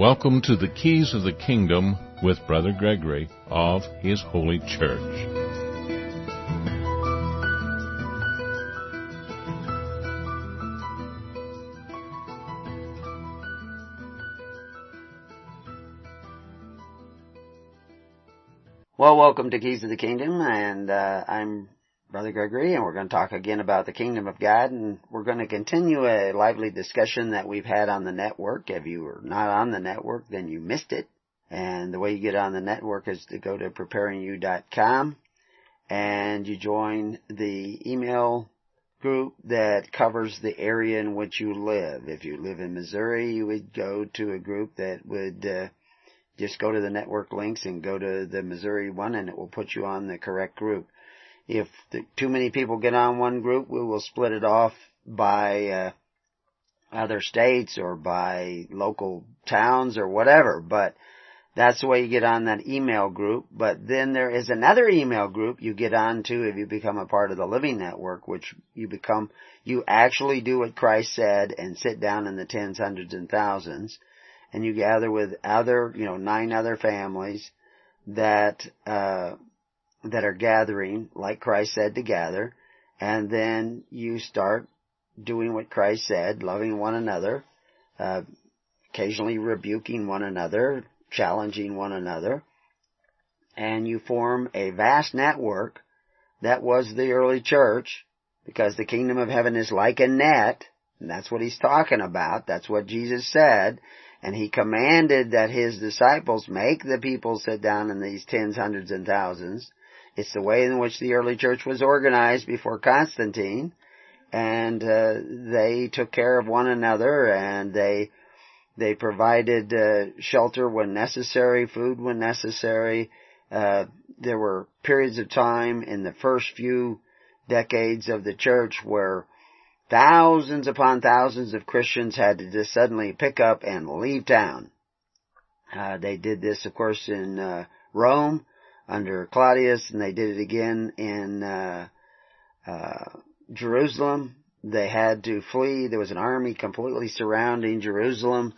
Welcome to the Keys of the Kingdom with Brother Gregory of His Holy Church. Well, welcome to Keys of the Kingdom, and uh, I'm Brother Gregory, and we're going to talk again about the kingdom of God, and we're going to continue a lively discussion that we've had on the network. If you were not on the network, then you missed it. And the way you get on the network is to go to preparingyou.com and you join the email group that covers the area in which you live. If you live in Missouri, you would go to a group that would uh, just go to the network links and go to the Missouri one and it will put you on the correct group. If the, too many people get on one group, we will split it off by uh, other states or by local towns or whatever. But that's the way you get on that email group. But then there is another email group you get on to if you become a part of the Living Network, which you become, you actually do what Christ said and sit down in the tens, hundreds, and thousands. And you gather with other, you know, nine other families that, uh, that are gathering, like Christ said to gather, and then you start doing what Christ said, loving one another, uh, occasionally rebuking one another, challenging one another, and you form a vast network that was the early church, because the kingdom of heaven is like a net, and that's what he's talking about, that's what Jesus said, and he commanded that his disciples make the people sit down in these tens, hundreds, and thousands, it's the way in which the early church was organized before Constantine, and uh, they took care of one another, and they they provided uh, shelter when necessary, food when necessary. Uh, there were periods of time in the first few decades of the church where thousands upon thousands of Christians had to just suddenly pick up and leave town. Uh, they did this, of course, in uh, Rome under Claudius, and they did it again in uh, uh, Jerusalem. They had to flee. There was an army completely surrounding Jerusalem,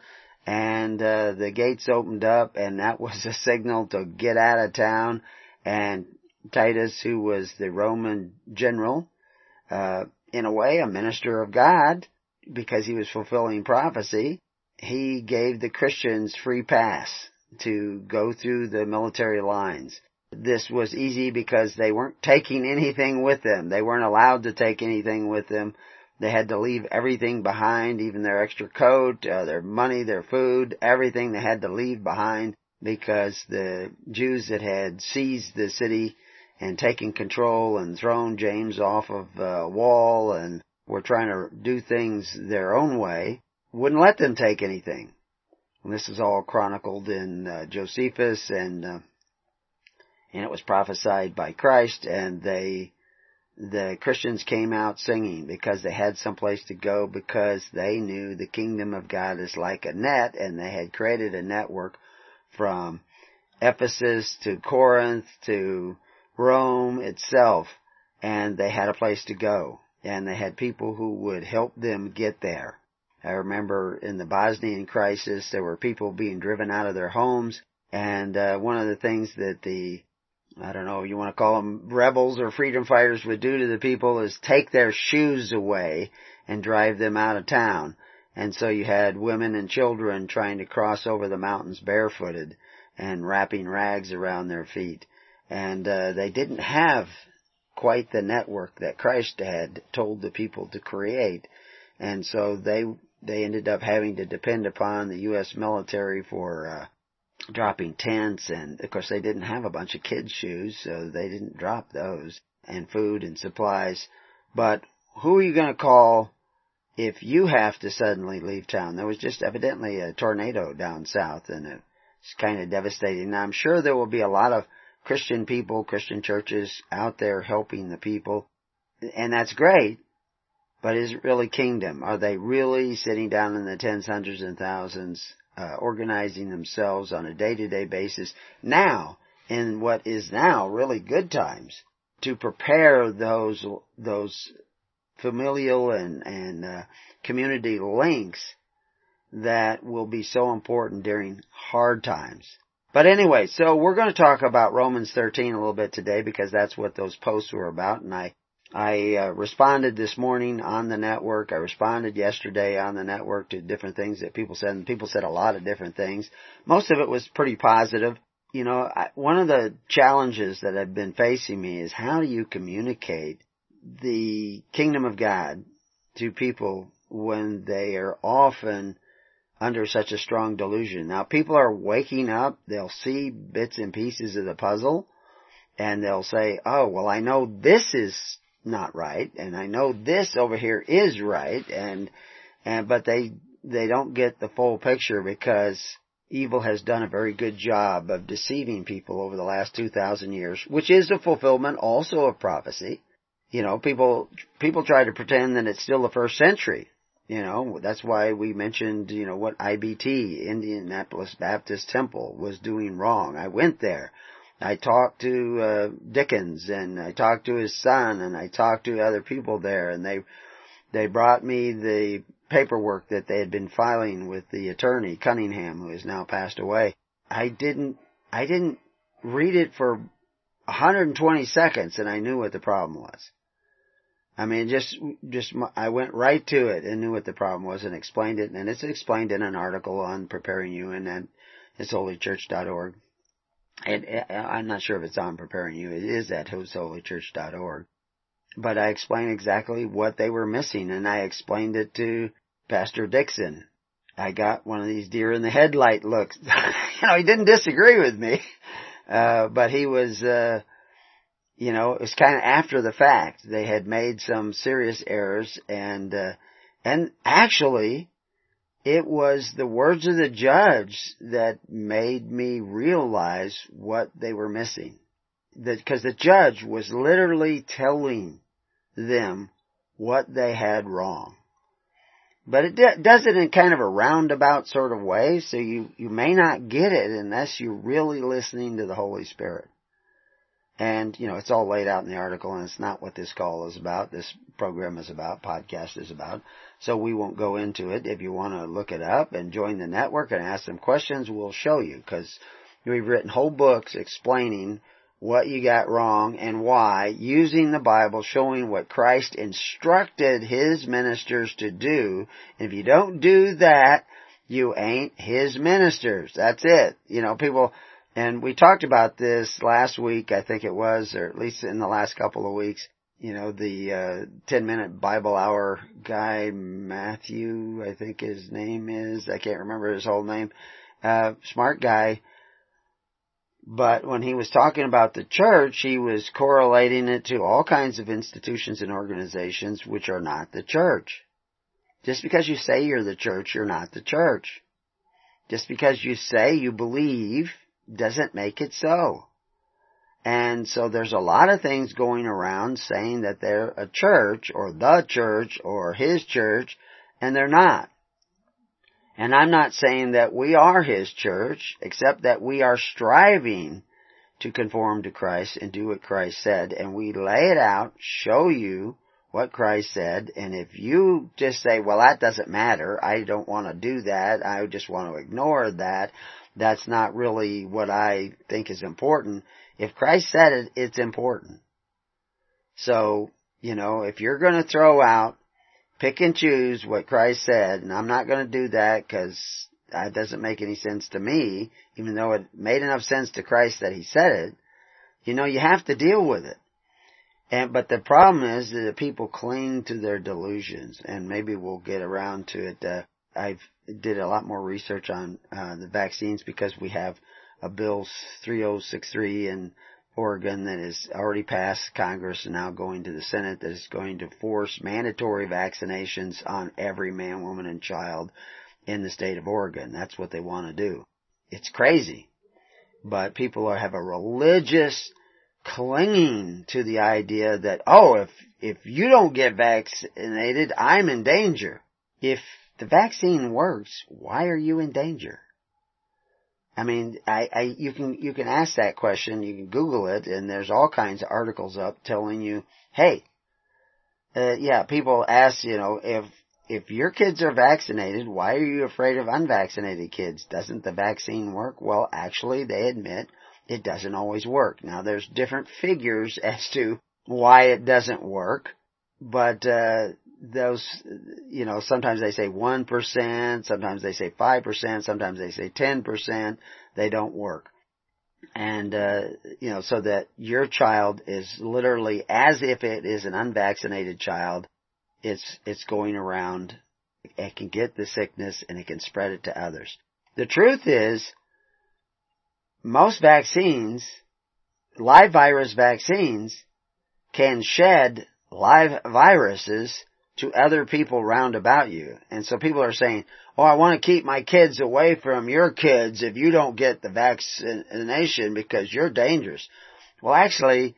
and uh, the gates opened up, and that was a signal to get out of town. And Titus, who was the Roman general, uh, in a way, a minister of God, because he was fulfilling prophecy, he gave the Christians free pass to go through the military lines this was easy because they weren't taking anything with them. They weren't allowed to take anything with them. They had to leave everything behind, even their extra coat, uh, their money, their food, everything they had to leave behind because the Jews that had seized the city and taken control and thrown James off of a wall and were trying to do things their own way wouldn't let them take anything. And this is all chronicled in uh, Josephus and uh, and it was prophesied by Christ and they the Christians came out singing because they had some place to go because they knew the kingdom of God is like a net and they had created a network from Ephesus to Corinth to Rome itself and they had a place to go and they had people who would help them get there. I remember in the Bosnian crisis there were people being driven out of their homes and uh, one of the things that the I don't know, you want to call them rebels or freedom fighters would do to the people is take their shoes away and drive them out of town. And so you had women and children trying to cross over the mountains barefooted and wrapping rags around their feet. And uh, they didn't have quite the network that Christ had told the people to create. And so they they ended up having to depend upon the U.S. military for uh, dropping tents and of course they didn't have a bunch of kids shoes so they didn't drop those and food and supplies. But who are you going to call if you have to suddenly leave town? There was just evidently a tornado down south and it's kind of devastating. Now i'm sure there will be a lot of christian people christian churches out there helping the people and that's great but is it really kingdom? Are they really sitting down in the tens hundreds and thousands uh, organizing themselves on a day-to-day basis now in what is now really good times to prepare those those familial and and uh, community links that will be so important during hard times. But anyway, so we're going to talk about Romans 13 a little bit today because that's what those posts were about and I I uh, responded this morning on the network. I responded yesterday on the network to different things that people said, and people said a lot of different things. Most of it was pretty positive. You know, I, one of the challenges that have been facing me is how do you communicate the kingdom of God to people when they are often under such a strong delusion. Now people are waking up, they'll see bits and pieces of the puzzle, and they'll say, oh, well I know this is not right, and I know this over here is right, and, and, but they, they don't get the full picture because evil has done a very good job of deceiving people over the last 2,000 years, which is a fulfillment also of prophecy. You know, people, people try to pretend that it's still the first century. You know, that's why we mentioned, you know, what IBT, Indianapolis Baptist Temple, was doing wrong. I went there. I talked to uh, Dixon and I talked to his son and I talked to other people there and they they brought me the paperwork that they had been filing with the attorney Cunningham who has now passed away. I didn't I didn't read it for 120 seconds and I knew what the problem was. I mean, just, just, I went right to it and knew what the problem was and explained it, and it's explained in an article on preparing you and then it's holychurch.org. And I'm not sure if it's on preparing you. It is at holychurch.org. But I explained exactly what they were missing and I explained it to Pastor Dixon. I got one of these deer in the headlight looks. you know, he didn't disagree with me. Uh, but he was, uh, you know, it was kind of after the fact. They had made some serious errors and, uh, and actually, it was the words of the judge that made me realize what they were missing. Because the judge was literally telling them what they had wrong. But it does it in kind of a roundabout sort of way, so you, you may not get it unless you're really listening to the Holy Spirit. And, you know, it's all laid out in the article and it's not what this call is about, this program is about, podcast is about. So we won't go into it. If you want to look it up and join the network and ask some questions, we'll show you because we've written whole books explaining what you got wrong and why using the Bible showing what Christ instructed His ministers to do. And if you don't do that, you ain't His ministers. That's it. You know, people, and we talked about this last week, I think it was, or at least in the last couple of weeks. You know, the uh, 10 minute Bible hour guy, Matthew, I think his name is. I can't remember his whole name. Uh, smart guy. But when he was talking about the church, he was correlating it to all kinds of institutions and organizations which are not the church. Just because you say you're the church, you're not the church. Just because you say you believe doesn't make it so. And so there's a lot of things going around saying that they're a church or the church or his church and they're not. And I'm not saying that we are his church except that we are striving to conform to Christ and do what Christ said. And we lay it out, show you what Christ said. And if you just say, well that doesn't matter, I don't want to do that, I just want to ignore that, that's not really what I think is important. If Christ said it, it's important. So, you know, if you're going to throw out, pick and choose what Christ said, and I'm not going to do that because that doesn't make any sense to me, even though it made enough sense to Christ that He said it, you know, you have to deal with it. And, but the problem is that people cling to their delusions, and maybe we'll get around to it. Uh, I've did a lot more research on uh, the vaccines because we have a bill 3063 in Oregon that has already passed Congress and now going to the Senate that is going to force mandatory vaccinations on every man, woman, and child in the state of Oregon. That's what they want to do. It's crazy. But people are, have a religious clinging to the idea that, oh, if, if you don't get vaccinated, I'm in danger. If the vaccine works, why are you in danger? I mean, I, I, you can, you can ask that question, you can Google it, and there's all kinds of articles up telling you, hey, uh, yeah, people ask, you know, if, if your kids are vaccinated, why are you afraid of unvaccinated kids? Doesn't the vaccine work? Well, actually, they admit it doesn't always work. Now, there's different figures as to why it doesn't work, but uh, those, you know, sometimes they say 1%, sometimes they say 5%, sometimes they say 10%, they don't work. And, uh, you know, so that your child is literally as if it is an unvaccinated child, it's, it's going around, it can get the sickness and it can spread it to others. The truth is, most vaccines, live virus vaccines, can shed live viruses to other people round about you. And so people are saying, oh, I want to keep my kids away from your kids if you don't get the vaccination because you're dangerous. Well, actually,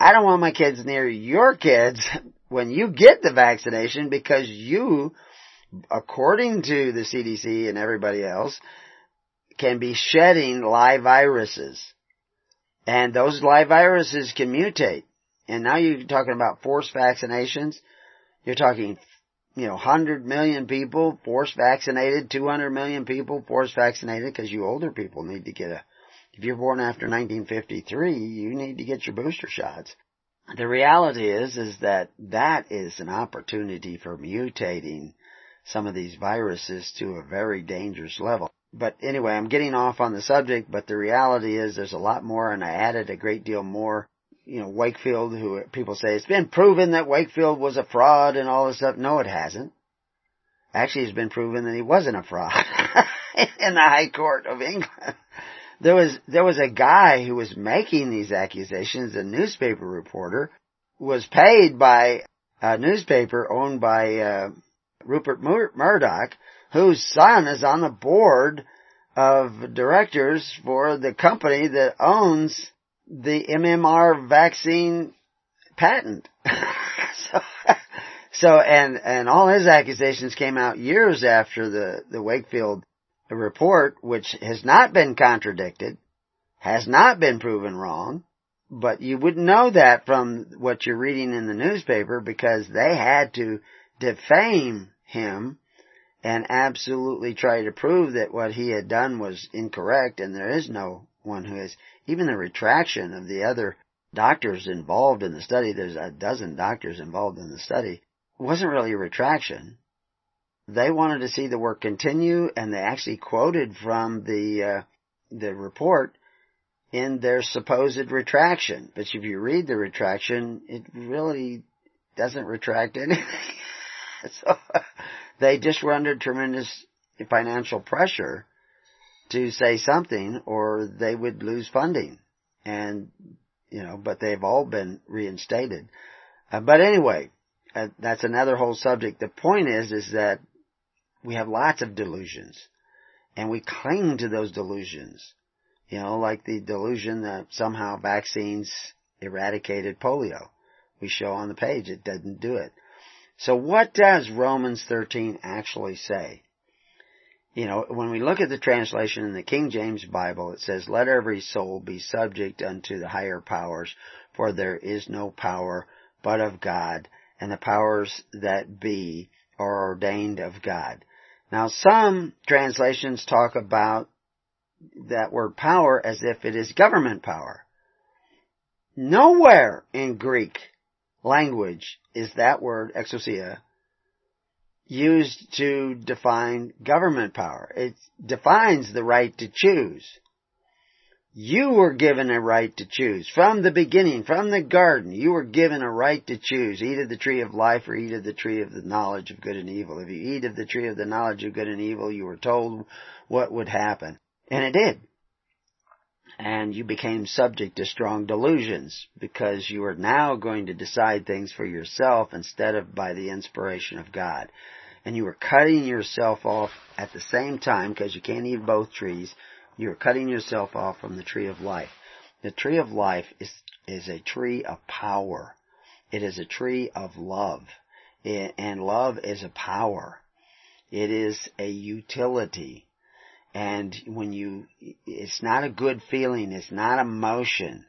I don't want my kids near your kids when you get the vaccination because you, according to the CDC and everybody else, can be shedding live viruses. And those live viruses can mutate. And now you're talking about forced vaccinations. You're talking, you know, 100 million people forced vaccinated, 200 million people forced vaccinated because you older people need to get a, if you're born after 1953, you need to get your booster shots. The reality is, is that that is an opportunity for mutating some of these viruses to a very dangerous level. But anyway, I'm getting off on the subject, but the reality is there's a lot more and I added a great deal more you know, Wakefield, who people say it's been proven that Wakefield was a fraud and all this stuff. No, it hasn't. Actually, it's been proven that he wasn't a fraud in the High Court of England. There was, there was a guy who was making these accusations, a newspaper reporter, was paid by a newspaper owned by, uh, Rupert Mur- Murdoch, whose son is on the board of directors for the company that owns the MMR vaccine patent. so, so, and, and all his accusations came out years after the, the Wakefield report, which has not been contradicted, has not been proven wrong, but you wouldn't know that from what you're reading in the newspaper because they had to defame him and absolutely try to prove that what he had done was incorrect and there is no one who is even the retraction of the other doctors involved in the study, there's a dozen doctors involved in the study, wasn't really a retraction. They wanted to see the work continue and they actually quoted from the, uh, the report in their supposed retraction. But if you read the retraction, it really doesn't retract anything. so they just were under tremendous financial pressure to say something or they would lose funding. And, you know, but they've all been reinstated. Uh, but anyway, uh, that's another whole subject. The point is, is that we have lots of delusions and we cling to those delusions. You know, like the delusion that somehow vaccines eradicated polio. We show on the page it doesn't do it. So what does Romans 13 actually say? You know, when we look at the translation in the King James Bible, it says, let every soul be subject unto the higher powers, for there is no power but of God, and the powers that be are ordained of God. Now some translations talk about that word power as if it is government power. Nowhere in Greek language is that word exousia used to define government power. It defines the right to choose. You were given a right to choose. From the beginning, from the garden, you were given a right to choose. Eat of the tree of life or eat of the tree of the knowledge of good and evil. If you eat of the tree of the knowledge of good and evil, you were told what would happen. And it did. And you became subject to strong delusions because you are now going to decide things for yourself instead of by the inspiration of God and you were cutting yourself off at the same time because you can't eat both trees. You are cutting yourself off from the tree of life. The tree of life is, is a tree of power. It is a tree of love. It, and love is a power. It is a utility. And when you, it's not a good feeling, it's not emotion.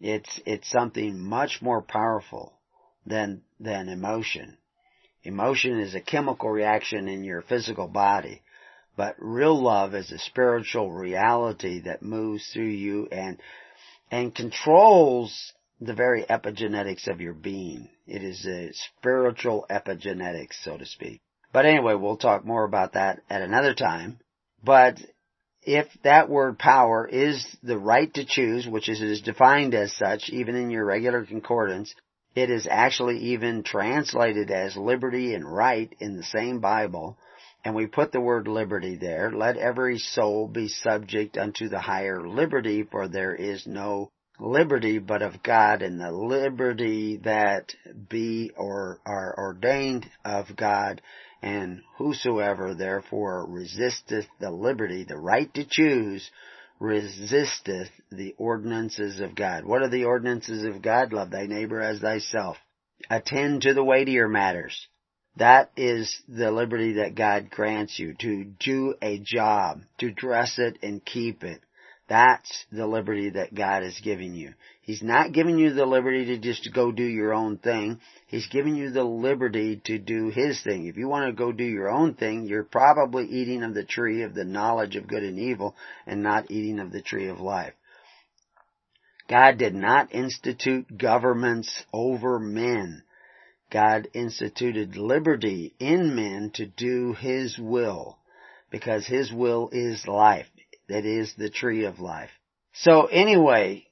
It's, it's something much more powerful than, than emotion. Emotion is a chemical reaction in your physical body. But real love is a spiritual reality that moves through you and, and controls the very epigenetics of your being. It is a spiritual epigenetics, so to speak. But anyway, we'll talk more about that at another time. But if that word power is the right to choose, which is defined as such, even in your regular concordance, it is actually even translated as liberty and right in the same Bible. And we put the word liberty there. Let every soul be subject unto the higher liberty, for there is no liberty but of God, and the liberty that be or are ordained of God and whosoever therefore resisteth the liberty, the right to choose, resisteth the ordinances of God. What are the ordinances of God? Love thy neighbor as thyself. Attend to the weightier matters. That is the liberty that God grants you to do a job, to dress it and keep it. That's the liberty that God is giving you. He's not giving you the liberty to just go do your own thing. He's giving you the liberty to do His thing. If you want to go do your own thing, you're probably eating of the tree of the knowledge of good and evil and not eating of the tree of life. God did not institute governments over men. God instituted liberty in men to do His will because His will is life that is the tree of life. So anyway,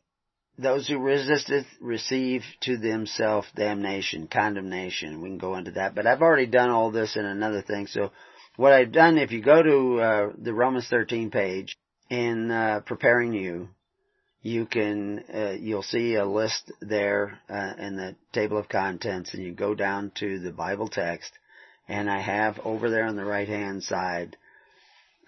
those who resisteth receive to themselves damnation, condemnation. We can go into that, but I've already done all this in another thing. So what I've done, if you go to uh, the Romans 13 page in uh, preparing you, you can uh, you'll see a list there uh, in the table of contents, and you go down to the Bible text, and I have over there on the right hand side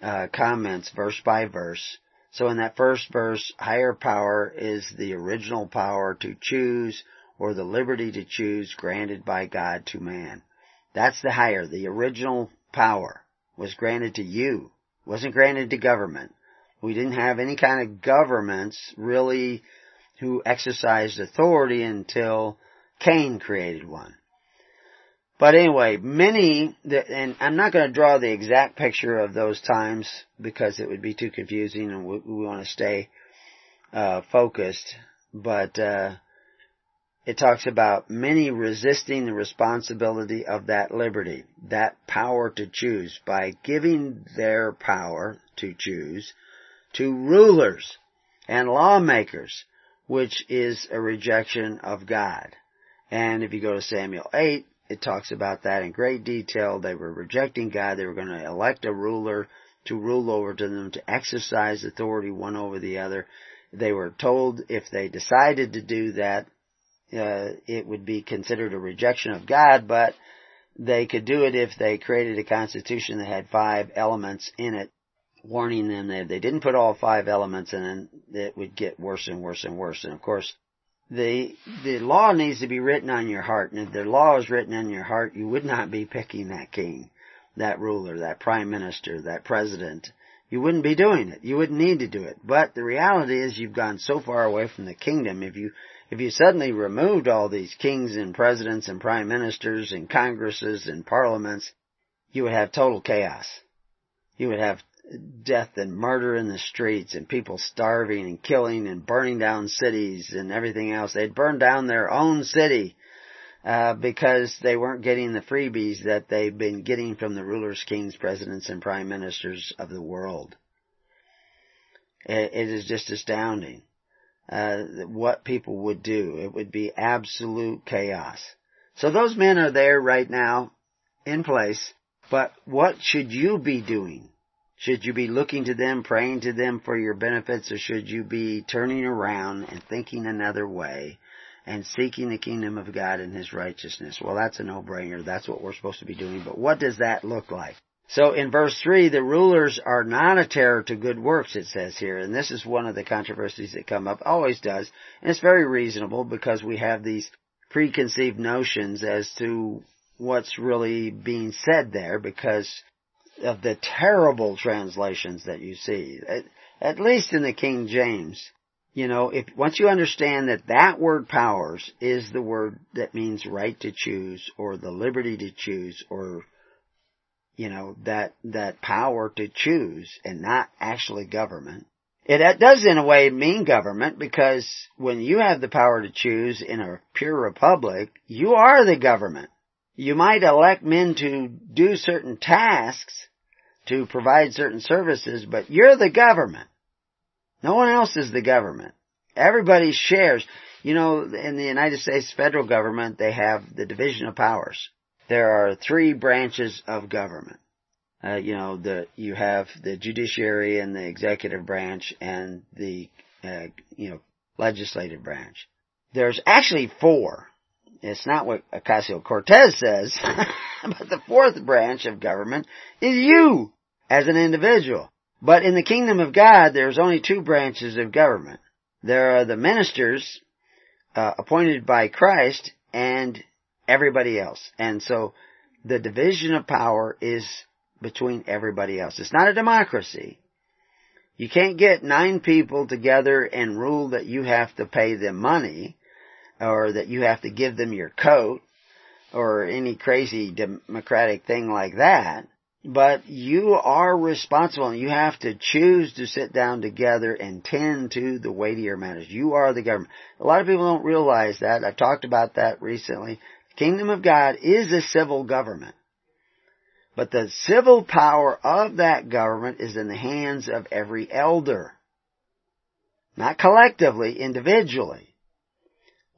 uh, comments verse by verse. So in that first verse, higher power is the original power to choose or the liberty to choose granted by God to man. That's the higher. The original power was granted to you. Wasn't granted to government. We didn't have any kind of governments really who exercised authority until Cain created one. But anyway, many, and I'm not going to draw the exact picture of those times because it would be too confusing and we, we want to stay uh, focused. But uh, it talks about many resisting the responsibility of that liberty, that power to choose, by giving their power to choose to rulers and lawmakers, which is a rejection of God. And if you go to Samuel 8, it talks about that in great detail. They were rejecting God. They were going to elect a ruler to rule over to them, to exercise authority one over the other. They were told if they decided to do that, uh, it would be considered a rejection of God, but they could do it if they created a constitution that had five elements in it, warning them that if they didn't put all five elements in it, it would get worse and worse and worse. And of course, the the law needs to be written on your heart, and if the law is written on your heart, you would not be picking that king, that ruler, that prime minister, that president. You wouldn't be doing it. You wouldn't need to do it. But the reality is you've gone so far away from the kingdom. If you if you suddenly removed all these kings and presidents and prime ministers and congresses and parliaments, you would have total chaos. You would have death and murder in the streets and people starving and killing and burning down cities and everything else. They'd burn down their own city uh, because they weren't getting the freebies that they've been getting from the rulers, kings, presidents, and prime ministers of the world. it, it is just astounding uh, what people would do. It would be absolute chaos. So those men are there right now in place, but what should you be doing? Should you be looking to them, praying to them for your benefits, or should you be turning around and thinking another way and seeking the kingdom of God and His righteousness? Well, that's a no-brainer. That's what we're supposed to be doing. But what does that look like? So in verse 3, the rulers are not a terror to good works, it says here. And this is one of the controversies that come up, always does. And it's very reasonable because we have these preconceived notions as to what's really being said there because of the terrible translations that you see. At, at least in the King James, You know, if, once you understand that that word powers is the word that means right to choose or the liberty to choose or, you know, that, that power to choose and not actually government. It does in a way mean government because when you have the power to choose in a pure republic, you are the government. You might elect men to do certain tasks, to provide certain services, but you're the government. No one else is the government. Everybody shares. You know, in the United States federal government, they have the division of powers. There are three branches of government. Uh, you know, the, you have the judiciary and the executive branch and the, uh, you know, legislative branch. There's actually four. It's not what Ocasio-Cortez says, but the fourth branch of government is you as an individual. But in the kingdom of God, there's only two branches of government. There are the ministers uh, appointed by Christ and everybody else. And so the division of power is between everybody else. It's not a democracy. You can't get nine people together and rule that you have to pay them money or that you have to give them your coat or any crazy democratic thing like that. But you are responsible and you have to choose to sit down together and tend to the weightier matters. You are the government. A lot of people don't realize that. I've talked about that recently. The kingdom of God is a civil government. But the civil power of that government is in the hands of every elder. Not collectively, individually.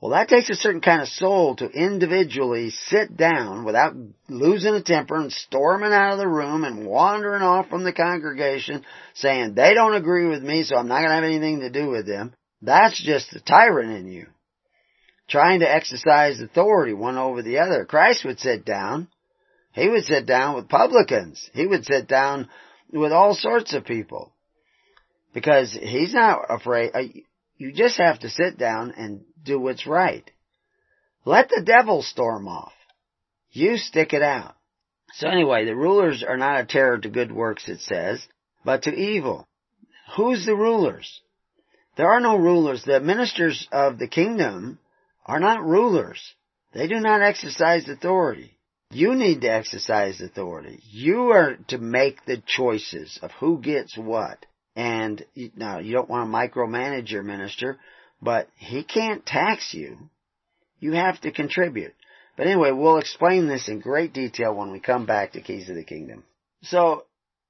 Well, that takes a certain kind of soul to individually sit down without losing a temper and storming out of the room and wandering off from the congregation saying they don't agree with me so I'm not going to have anything to do with them. That's just the tyrant in you. Trying to exercise authority one over the other. Christ would sit down. He would sit down with publicans. He would sit down with all sorts of people. Because he's not afraid. Uh, you just have to sit down and do what's right. Let the devil storm off. You stick it out. So anyway, the rulers are not a terror to good works, it says, but to evil. Who's the rulers? There are no rulers. The ministers of the kingdom are not rulers. They do not exercise authority. You need to exercise authority. You are to make the choices of who gets what. And now you don't want to micromanage your minister, but he can't tax you. You have to contribute. But anyway, we'll explain this in great detail when we come back to Keys of the Kingdom. So,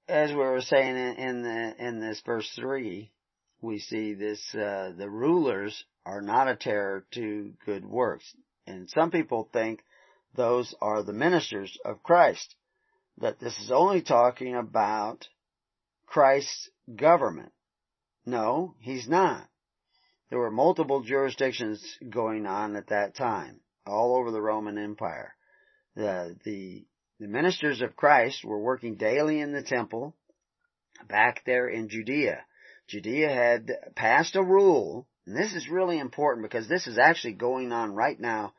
as we were saying in, in the in this verse three, we see this: uh, the rulers are not a terror to good works, and some people think those are the ministers of Christ. That this is only talking about Christ's government. No, he's not. There were multiple jurisdictions going on at that time, all over the Roman Empire. The, the, the ministers of Christ were working daily in the temple back there in Judea. Judea had passed a rule, and this is really important because this is actually going on right now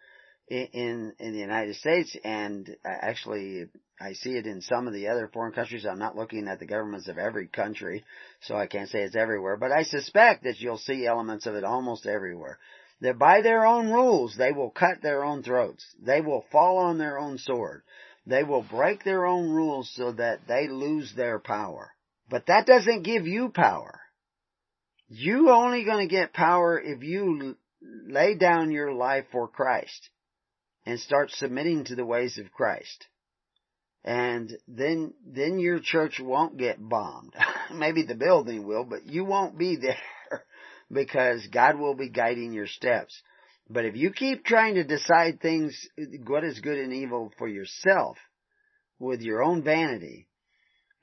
in, in the United States and uh, actually I see it in some of the other foreign countries. I'm not looking at the governments of every country, so I can't say it's everywhere, but I suspect that you'll see elements of it almost everywhere. That by their own rules, they will cut their own throats. They will fall on their own sword. They will break their own rules so that they lose their power. But that doesn't give you power. You only going to get power if you lay down your life for Christ and start submitting to the ways of Christ. And then, then your church won't get bombed. Maybe the building will, but you won't be there because God will be guiding your steps. But if you keep trying to decide things, what is good and evil for yourself with your own vanity,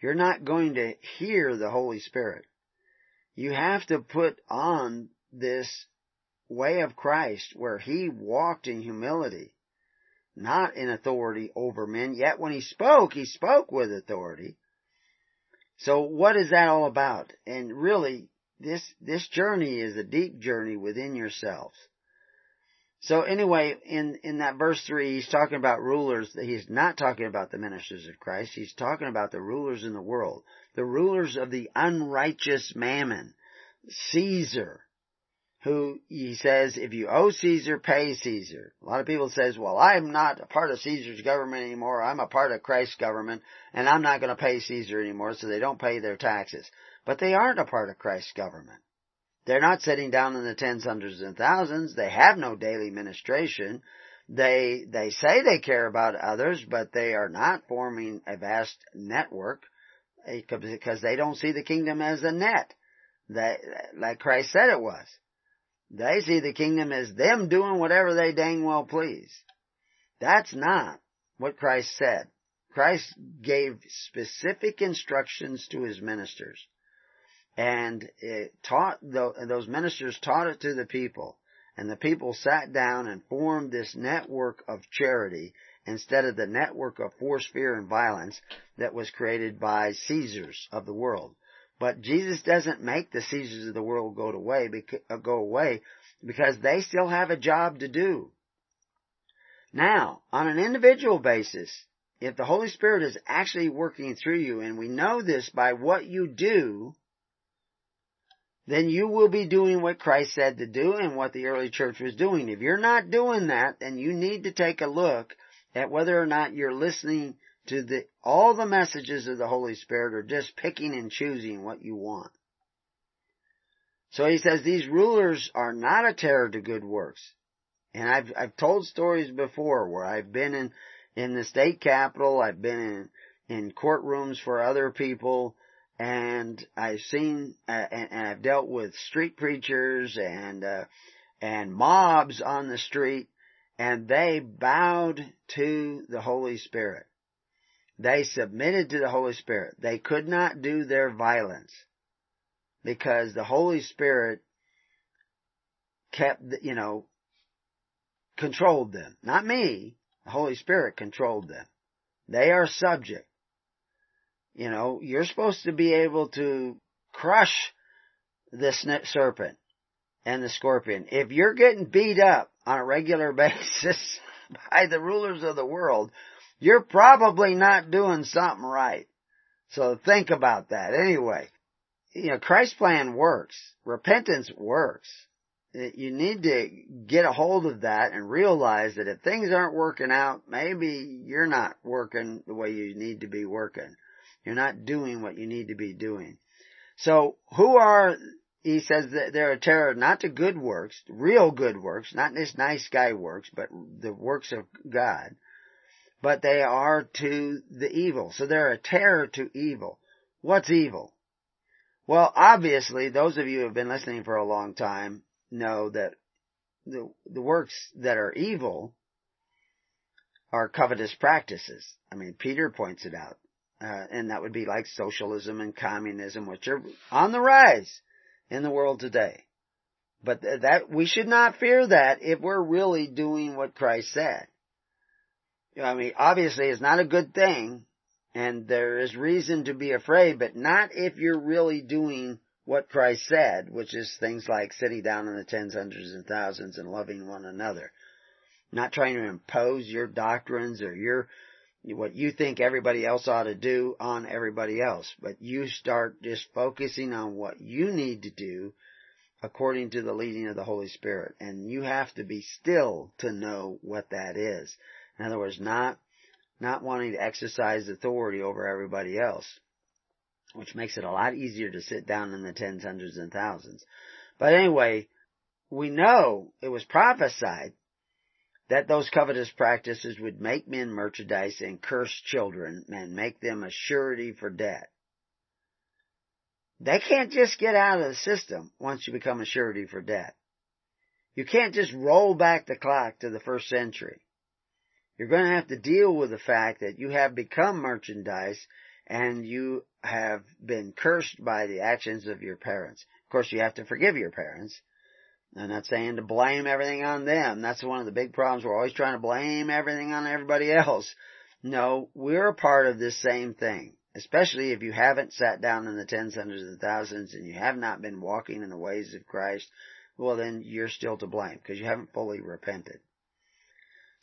you're not going to hear the Holy Spirit. You have to put on this way of Christ where He walked in humility not in authority over men, yet when he spoke, he spoke with authority. So what is that all about? And really, this, this journey is a deep journey within yourselves. So anyway, in, in that verse 3, he's talking about rulers. He's not talking about the ministers of Christ. He's talking about the rulers in the world. The rulers of the unrighteous mammon. Caesar. Who he says, if you owe Caesar, pay Caesar. A lot of people says, well, I'm not a part of Caesar's government anymore. I'm a part of Christ's government and I'm not going to pay Caesar anymore. So they don't pay their taxes, but they aren't a part of Christ's government. They're not sitting down in the tens, hundreds, and thousands. They have no daily ministration. They, they say they care about others, but they are not forming a vast network eh, because they don't see the kingdom as a net that, like Christ said it was. They see the kingdom as them doing whatever they dang well please. That's not what Christ said. Christ gave specific instructions to his ministers and taught those ministers taught it to the people and the people sat down and formed this network of charity instead of the network of force, fear, and violence that was created by Caesars of the world. But Jesus doesn't make the Caesars of the world go away, uh, go away because they still have a job to do. Now, on an individual basis, if the Holy Spirit is actually working through you, and we know this by what you do, then you will be doing what Christ said to do and what the early church was doing. If you're not doing that, then you need to take a look at whether or not you're listening to the, all the messages of the Holy Spirit are just picking and choosing what you want. So he says these rulers are not a terror to good works. And I've, I've told stories before where I've been in, in the state capitol, I've been in, in courtrooms for other people, and I've seen uh, and, and, I've dealt with street preachers and uh, and mobs on the street, and they bowed to the Holy Spirit. They submitted to the Holy Spirit. They could not do their violence because the Holy Spirit kept, you know, controlled them. Not me. The Holy Spirit controlled them. They are subject. You know, you're supposed to be able to crush the serpent and the scorpion. If you're getting beat up on a regular basis by the rulers of the world, you're probably not doing something right. So think about that. Anyway, you know, Christ's plan works. Repentance works. You need to get a hold of that and realize that if things aren't working out, maybe you're not working the way you need to be working. You're not doing what you need to be doing. So who are, he says that they're a terror not to good works, real good works, not this nice guy works, but the works of God, but they are to the evil. So they're a terror to evil. What's evil? Well, obviously, those of you who have been listening for a long time know that the, the works that are evil are covetous practices. I mean, Peter points it out uh, and that would be like socialism and communism, which are on the rise in the world today. But th- that we should not fear that if we're really doing what Christ said. You know, I mean, obviously, it's not a good thing, and there is reason to be afraid, but not if you're really doing what Christ said, which is things like sitting down in the tens, hundreds, and thousands and loving one another. Not trying to impose your doctrines or your what you think everybody else ought to do on everybody else, but you start just focusing on what you need to do according to the leading of the Holy Spirit. And you have to be still to know what that is. In other words, not, not wanting to exercise authority over everybody else, which makes it a lot easier to sit down in the tens, hundreds, and thousands. But anyway, we know it was prophesied that those covetous practices would make men merchandise and curse children and make them a surety for debt. They can't just get out of the system once you become a surety for debt. You can't just roll back the clock to the first century. You're going to have to deal with the fact that you have become merchandise and you have been cursed by the actions of your parents. Of course, you have to forgive your parents I'm not saying to blame everything on them. That's one of the big problems. We're always trying to blame everything on everybody else. No, we're a part of this same thing. Especially if you haven't sat down in the tens, hundreds, and thousands and you have not been walking in the ways of Christ, well then you're still to blame because you haven't fully repented.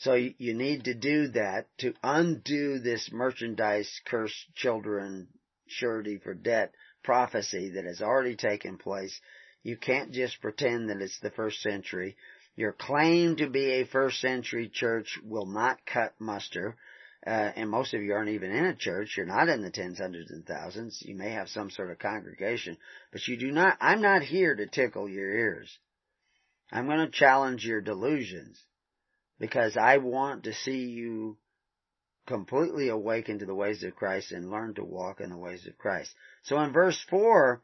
So you need to do that to undo this merchandise cursed children surety for debt prophecy that has already taken place You can't just pretend that it's the first century. Your claim to be a first century church will not cut muster. Uh, and most of you aren't even in a church. You're not in the tens, hundreds, and thousands. You may have some sort of congregation, but you do not, I'm not here to tickle your ears. I'm going to challenge your delusions because I want to see you completely awaken to the ways of Christ and learn to walk in the ways of Christ. So in verse 4,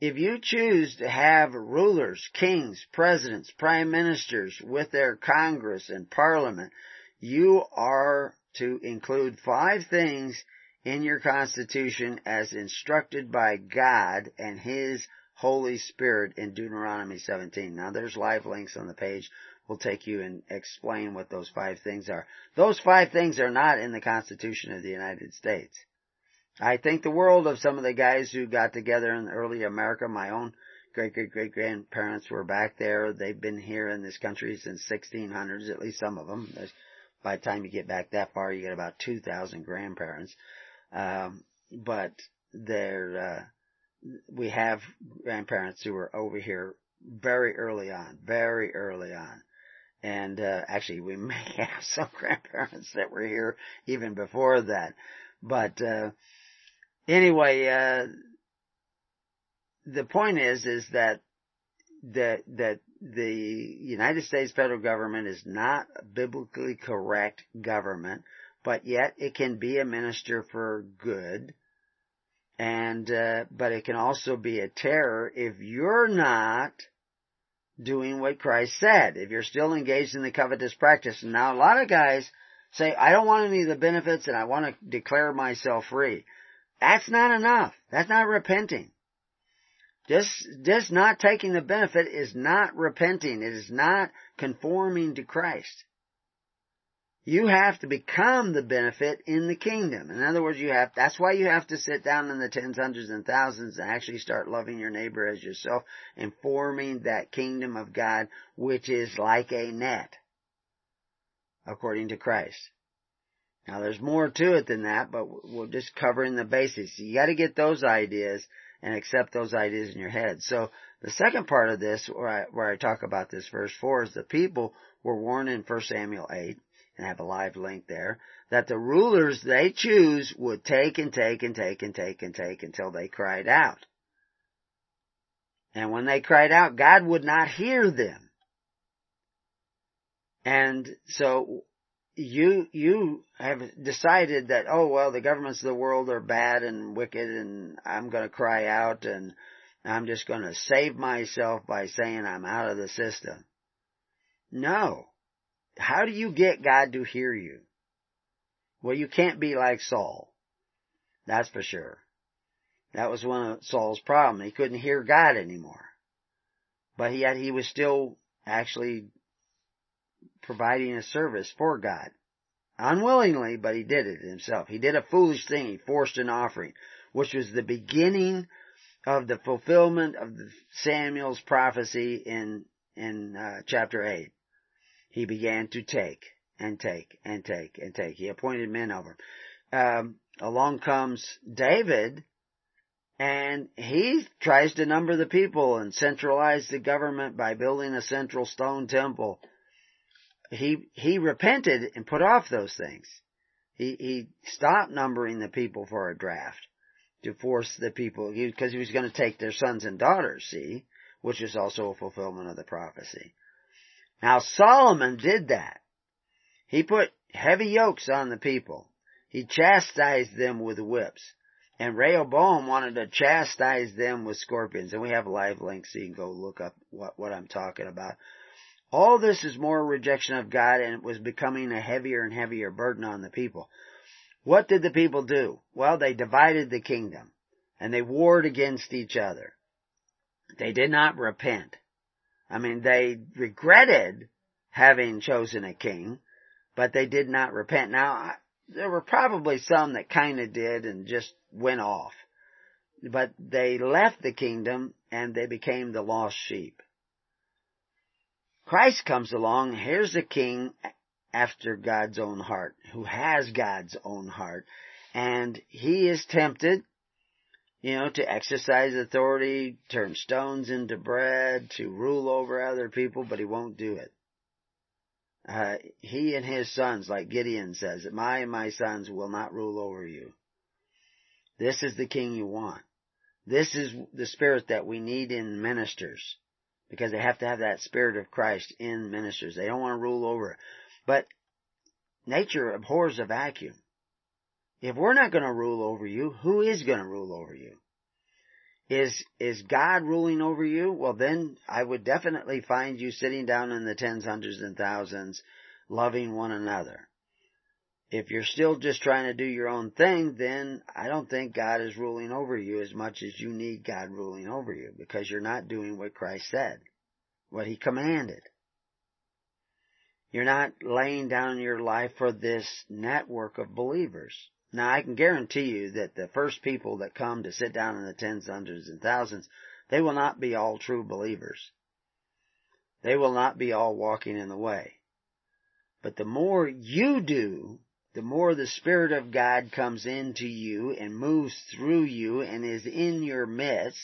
if you choose to have rulers, kings, presidents, prime ministers with their Congress and Parliament, you are to include five things in your Constitution as instructed by God and His Holy Spirit in Deuteronomy 17. Now there's live links on the page. We'll take you and explain what those five things are. Those five things are not in the Constitution of the United States. I think the world of some of the guys who got together in early America. My own great great great grandparents were back there. They've been here in this country since 1600s, at least some of them. There's, by the time you get back that far, you get about 2,000 grandparents. Um, but they're, uh, we have grandparents who were over here very early on, very early on. And, uh, actually we may have some grandparents that were here even before that. But, uh, anyway, uh, the point is, is that that that the United States federal government is not a biblically correct government, but yet it can be a minister for good, and uh, but it can also be a terror if you're not doing what Christ said. If you're still engaged in the covetous practice, and now a lot of guys say, "I don't want any of the benefits, and I want to declare myself free." That's not enough. That's not repenting. Just, just not taking the benefit is not repenting. It is not conforming to Christ. You have to become the benefit in the kingdom. In other words, you have, that's why you have to sit down in the tens, hundreds, and thousands and actually start loving your neighbor as yourself and forming that kingdom of God, which is like a net, according to Christ. Now there's more to it than that, but we're just covering the basics. You gotta get those ideas and accept those ideas in your head. So the second part of this, where I, where I talk about this verse 4, is the people were warned in 1 Samuel 8, and have a live link there, that the rulers they choose would take and take and take and take and take until they cried out. And when they cried out, God would not hear them. And so you you have decided that oh well the governments of the world are bad and wicked and I'm going to cry out and I'm just going to save myself by saying I'm out of the system. No. How do you get God to hear you? Well, you can't be like Saul. That's for sure. That was one of Saul's problems. He couldn't hear God anymore. But yet he was still actually providing a service for God. Unwillingly, but he did it himself. He did a foolish thing. He forced an offering, which was the beginning of the fulfillment of Samuel's prophecy in, in uh, chapter 8. He began to take and take and take and take. He appointed men over. Um, along comes David, and he tries to number the people and centralize the government by building a central stone temple he, he repented and put off those things. He, he stopped numbering the people for a draft to force the people, because he, he was going to take their sons and daughters, see, which is also a fulfillment of the prophecy. Now Solomon did that. He put heavy yokes on the people. He chastised them with whips. And Rehoboam wanted to chastise them with scorpions. And we have live links so you can go look up what, what I'm talking about. All this is more rejection of God and it was becoming a heavier and heavier burden on the people. What did the people do? Well, they divided the kingdom and they warred against each other. They did not repent. I mean, they regretted having chosen a king, but they did not repent. Now, there were probably some that kind of did and just went off. But they left the kingdom and they became the lost sheep. Christ comes along, here's a king after God's own heart, who has God's own heart, and he is tempted. You know, to exercise authority, turn stones into bread, to rule over other people, but he won't do it. Uh, he and his sons, like Gideon says, my and my sons will not rule over you. This is the king you want. This is the spirit that we need in ministers. Because they have to have that spirit of Christ in ministers. They don't want to rule over. But nature abhors a vacuum. If we're not going to rule over you, who is going to rule over you? Is, is God ruling over you? Well then, I would definitely find you sitting down in the tens, hundreds, and thousands, loving one another. If you're still just trying to do your own thing, then I don't think God is ruling over you as much as you need God ruling over you, because you're not doing what Christ said, what He commanded. You're not laying down your life for this network of believers. Now I can guarantee you that the first people that come to sit down in the tens, hundreds, and thousands, they will not be all true believers. They will not be all walking in the way. But the more you do, the more the Spirit of God comes into you and moves through you and is in your midst,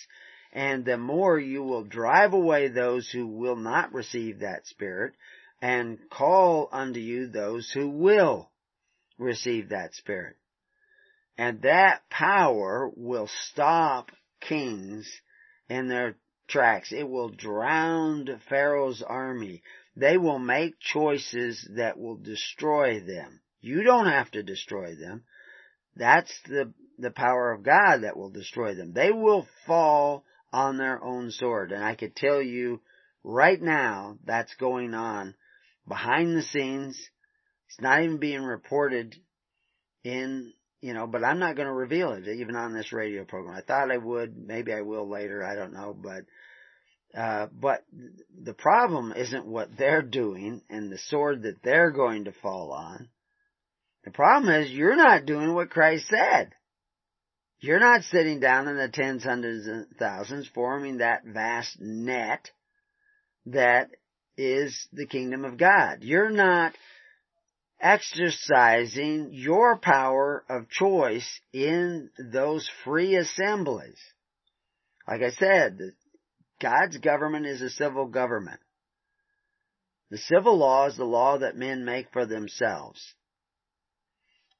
and the more you will drive away those who will not receive that Spirit and call unto you those who will receive that Spirit. And that power will stop kings in their tracks. It will drown Pharaoh's army. They will make choices that will destroy them. You don't have to destroy them. That's the, the power of God that will destroy them. They will fall on their own sword. And I could tell you right now that's going on behind the scenes. It's not even being reported in you know, but I'm not going to reveal it even on this radio program. I thought I would, maybe I will later, I don't know, but, uh, but the problem isn't what they're doing and the sword that they're going to fall on. The problem is you're not doing what Christ said. You're not sitting down in the tens, hundreds, and thousands forming that vast net that is the kingdom of God. You're not exercising your power of choice in those free assemblies. Like I said, God's government is a civil government. The civil law is the law that men make for themselves.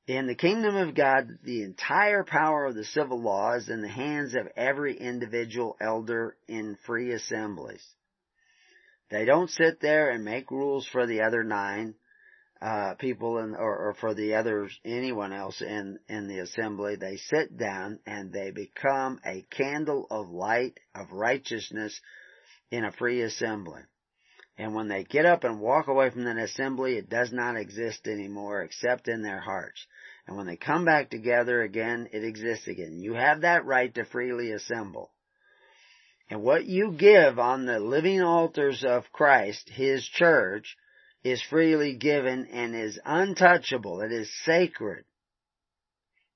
In the kingdom of God, the entire power of the civil law is in the hands of every individual elder in free assemblies. They don't sit there and make rules for the other nine uh, people in, or, or for the others, anyone else in, in the assembly, they sit down and they become a candle of light of righteousness in a free assembly. And when they get up and walk away from that assembly, it does not exist anymore except in their hearts. And when they come back together again, it exists again. You have that right to freely assemble. And what you give on the living altars of Christ, His church, is freely given and is untouchable. It is sacred.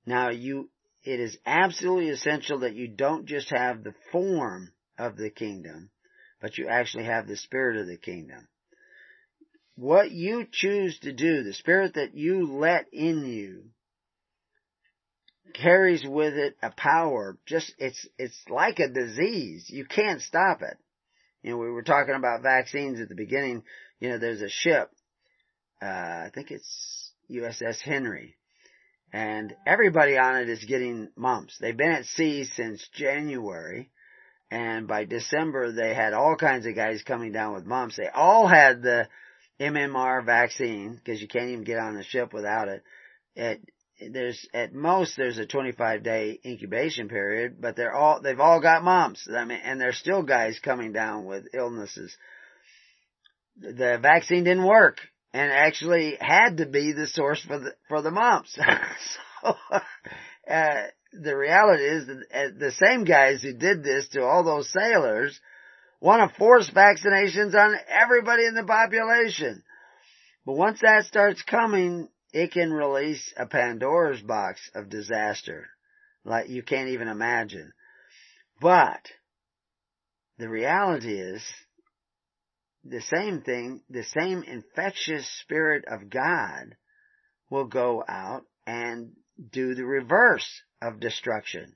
Now you, it is absolutely essential that you don't just have the form of the kingdom, but you actually have the spirit of the kingdom. What you choose to do, the spirit that you let in you, carries with it a power. Just, it's, it's like a disease. You can't stop it. You know, we were talking about vaccines at the beginning you know, there's a ship, uh, I think it's USS Henry, and everybody on it is getting mumps. They've been at sea since January, and by December they had all kinds of guys coming down with mumps. They all had the MMR vaccine, because you can't even get on the ship without it. It there's at most there's a 25 day incubation period, but they're all they've all got mumps. I mean, and there's still guys coming down with illnesses the vaccine didn't work and actually had to be the source for the for the mumps. so uh, the reality is that uh, the same guys who did this to all those sailors want to force vaccinations on everybody in the population. But once that starts coming, it can release a Pandora's box of disaster like you can't even imagine. But the reality is the same thing, the same infectious spirit of God will go out and do the reverse of destruction.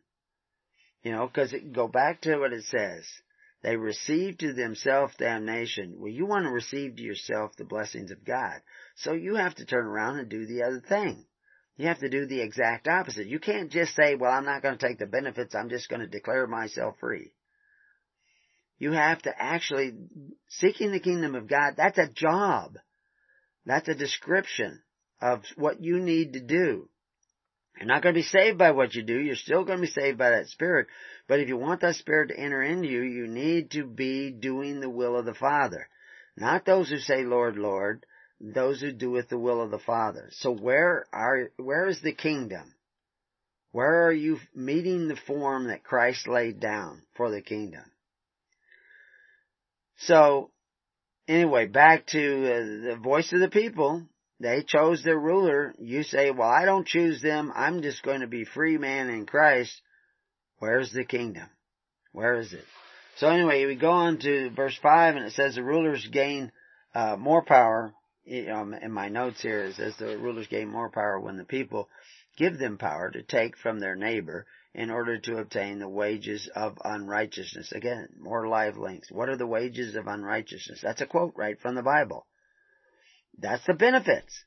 You know, cause it, go back to what it says. They receive to themselves damnation. Well, you want to receive to yourself the blessings of God. So you have to turn around and do the other thing. You have to do the exact opposite. You can't just say, well, I'm not going to take the benefits. I'm just going to declare myself free. You have to actually, seeking the kingdom of God, that's a job. That's a description of what you need to do. You're not going to be saved by what you do. You're still going to be saved by that Spirit. But if you want that Spirit to enter into you, you need to be doing the will of the Father. Not those who say, Lord, Lord, those who doeth the will of the Father. So where are, where is the kingdom? Where are you meeting the form that Christ laid down for the kingdom? So, anyway, back to uh, the voice of the people. They chose their ruler. You say, well, I don't choose them. I'm just going to be free man in Christ. Where's the kingdom? Where is it? So anyway, we go on to verse 5 and it says the rulers gain uh, more power. Um, in my notes here it says the rulers gain more power when the people give them power to take from their neighbor in order to obtain the wages of unrighteousness. Again, more live links. What are the wages of unrighteousness? That's a quote right from the Bible. That's the benefits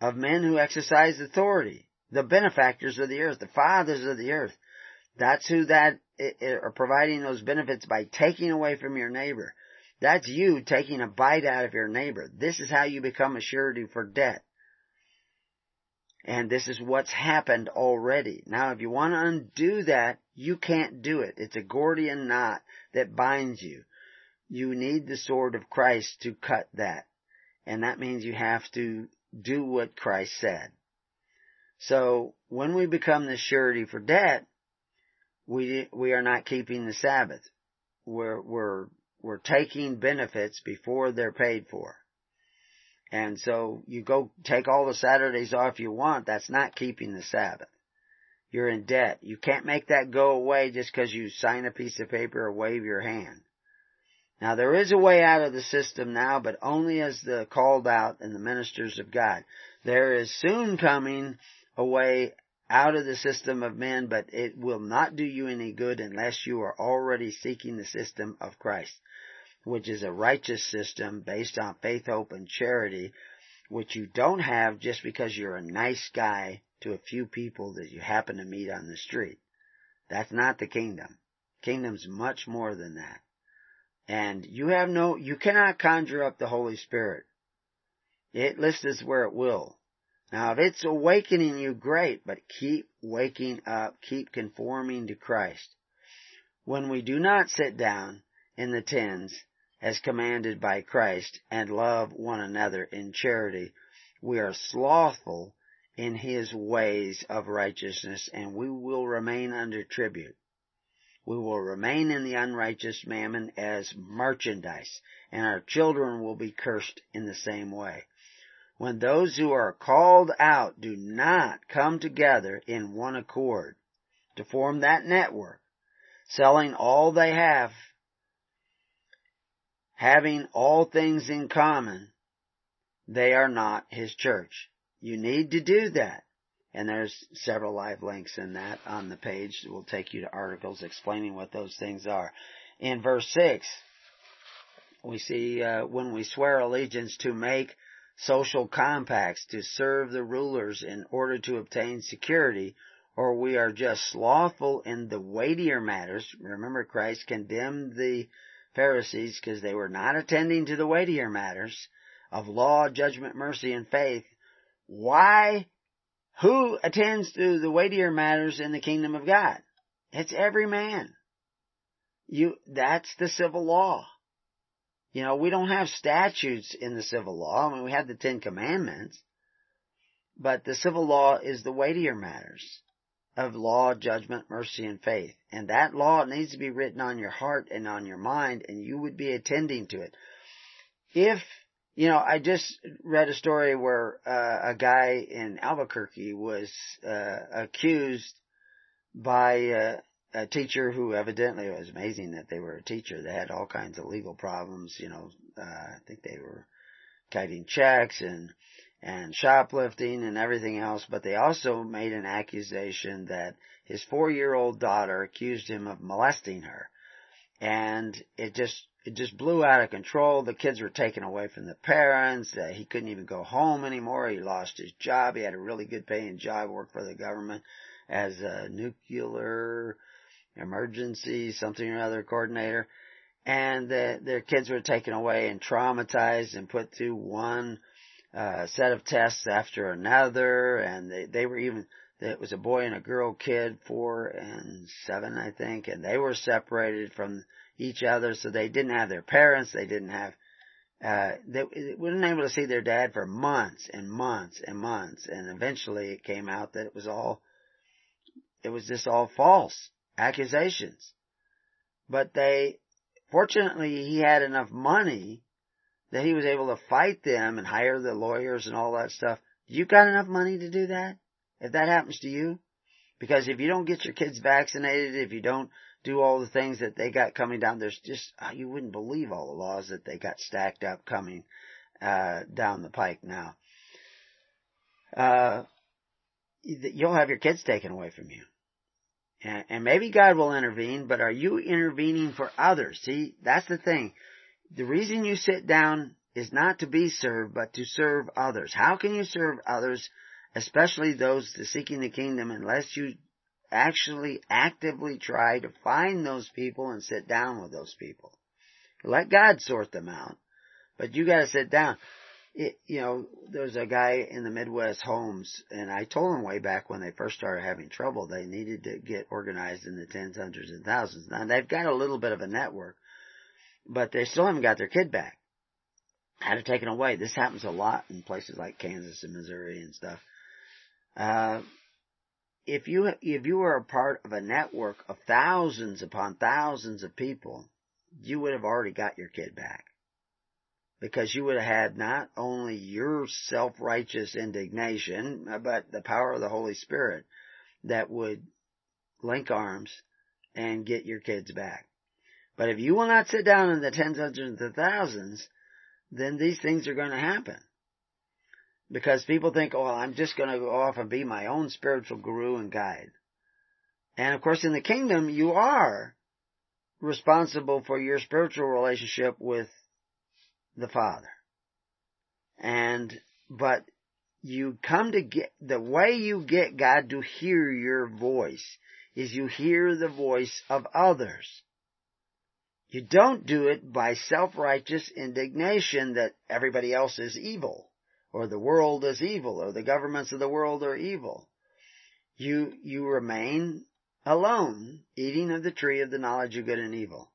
of men who exercise authority. The benefactors of the earth, the fathers of the earth. That's who that eh, eh, are providing those benefits by taking away from your neighbor. That's you taking a bite out of your neighbor. This is how you become a surety for debt. And this is what's happened already. Now, if you want to undo that, you can't do it. It's a Gordian knot that binds you. You need the sword of Christ to cut that. And that means you have to do what Christ said. So, when we become the surety for debt, we, we are not keeping the Sabbath. We're, we're, we're taking benefits before they're paid for. And so you go take all the Saturdays off you want, that's not keeping the Sabbath. You're in debt. You can't make that go away just because you sign a piece of paper or wave your hand. Now there is a way out of the system now, but only as the called out and the ministers of God. There is soon coming a way out of the system of men, but it will not do you any good unless you are already seeking the system of Christ which is a righteous system based on faith, hope, and charity, which you don't have just because you're a nice guy to a few people that you happen to meet on the street. That's not the kingdom. Kingdom's much more than that. And you have no, you cannot conjure up the Holy Spirit. It listeth where it will. Now if it's awakening you, great, but keep waking up, keep conforming to Christ. When we do not sit down in the tens as commanded by Christ and love one another in charity, we are slothful in his ways of righteousness and we will remain under tribute. We will remain in the unrighteous mammon as merchandise and our children will be cursed in the same way. When those who are called out do not come together in one accord to form that network, selling all they have having all things in common, they are not his church. You need to do that. And there's several live links in that on the page that will take you to articles explaining what those things are. In verse 6, we see uh, when we swear allegiance to make social compacts to serve the rulers in order to obtain security, or we are just slothful in the weightier matters. Remember, Christ condemned the Pharisees because they were not attending to the weightier matters of law, judgment, mercy, and faith. Why? Who attends to the weightier matters in the kingdom of God? It's every man. You, that's the civil law. You know, we don't have statutes in the civil law. I mean, we have the Ten Commandments. But the civil law is the weightier matters of law, judgment, mercy, and faith. And that law needs to be written on your heart and on your mind, and you would be attending to it. If, you know, I just read a story where uh, a guy in Albuquerque was uh, accused by uh, a teacher who evidently was amazing that they were a teacher. They had all kinds of legal problems, you know, uh, I think they were kiting checks and and shoplifting and everything else, but they also made an accusation that his four year old daughter accused him of molesting her. And it just, it just blew out of control. The kids were taken away from the parents. Uh, he couldn't even go home anymore. He lost his job. He had a really good paying job, worked for the government as a nuclear emergency something or other coordinator. And the, their kids were taken away and traumatized and put through one uh, set of tests after another. And they, they were even, it was a boy and a girl kid, four and seven, I think, and they were separated from each other, so they didn't have their parents, they didn't have, uh, they, they weren't able to see their dad for months and months and months, and eventually it came out that it was all, it was just all false accusations. But they, fortunately he had enough money that he was able to fight them and hire the lawyers and all that stuff. You got enough money to do that? If that happens to you? Because if you don't get your kids vaccinated, if you don't do all the things that they got coming down. There's just, uh, you wouldn't believe all the laws that they got stacked up coming, uh, down the pike now. Uh, you'll have your kids taken away from you. And, and maybe God will intervene, but are you intervening for others? See, that's the thing. The reason you sit down is not to be served, but to serve others. How can you serve others, especially those seeking the kingdom, unless you actually actively try to find those people and sit down with those people. Let God sort them out. But you gotta sit down. It, you know, there's a guy in the Midwest homes, and I told him way back when they first started having trouble, they needed to get organized in the tens, hundreds, and thousands. Now they've got a little bit of a network, but they still haven't got their kid back. Had it taken away. This happens a lot in places like Kansas and Missouri and stuff. Uh, if you if you were a part of a network of thousands upon thousands of people, you would have already got your kid back. Because you would have had not only your self-righteous indignation, but the power of the Holy Spirit that would link arms and get your kids back. But if you will not sit down in the tens, hundreds, and thousands, then these things are going to happen. Because people think, oh, I'm just going to go off and be my own spiritual guru and guide. And of course, in the kingdom, you are responsible for your spiritual relationship with the Father. And, but you come to get, the way you get God to hear your voice is you hear the voice of others. You don't do it by self-righteous indignation that everybody else is evil or the world is evil, or the governments of the world are evil. You, you remain alone, eating of the tree of the knowledge of good and evil.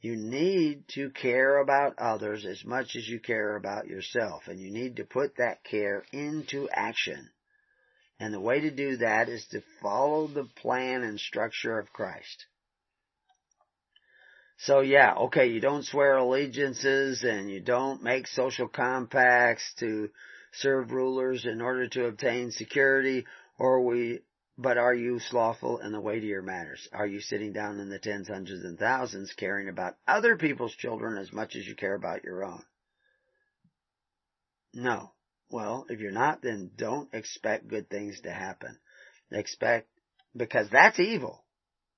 You need to care about others as much as you care about yourself, and you need to put that care into action. And the way to do that is to follow the plan and structure of Christ. So yeah, okay, you don't swear allegiances and you don't make social compacts to serve rulers in order to obtain security, or we, but are you slothful in the weightier matters? Are you sitting down in the tens, hundreds, and thousands caring about other people's children as much as you care about your own? No. Well, if you're not, then don't expect good things to happen. Expect, because that's evil.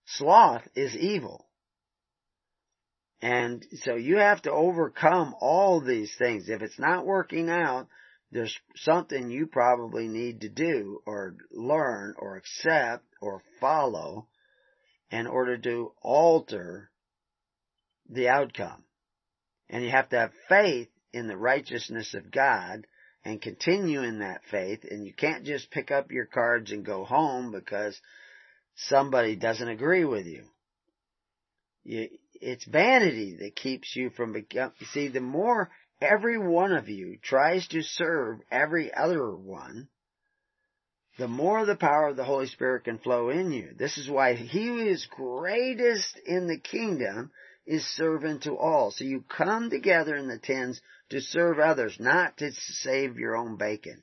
Sloth is evil. And so you have to overcome all these things. If it's not working out, there's something you probably need to do or learn or accept or follow in order to alter the outcome. And you have to have faith in the righteousness of God and continue in that faith and you can't just pick up your cards and go home because somebody doesn't agree with you. you it's vanity that keeps you from becoming, see, the more every one of you tries to serve every other one, the more the power of the Holy Spirit can flow in you. This is why he who is greatest in the kingdom is servant to all. So you come together in the tens to serve others, not to save your own bacon.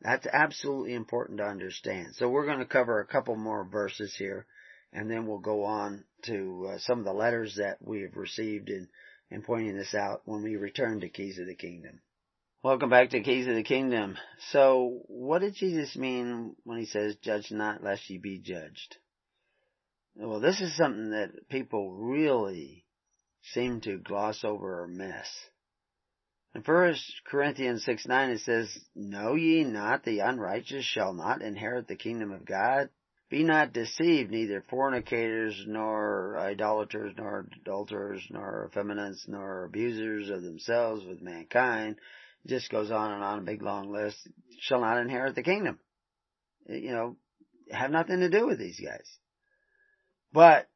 That's absolutely important to understand. So we're going to cover a couple more verses here and then we'll go on to uh, some of the letters that we have received in, in pointing this out when we return to Keys of the Kingdom. Welcome back to Keys of the Kingdom. So, what did Jesus mean when he says, judge not lest ye be judged? Well, this is something that people really seem to gloss over or miss. In 1 Corinthians 6 9 it says, Know ye not the unrighteous shall not inherit the kingdom of God? Be not deceived, neither fornicators, nor idolaters, nor adulterers, nor effeminates, nor abusers of themselves with mankind, just goes on and on, a big long list, shall not inherit the kingdom. You know, have nothing to do with these guys. But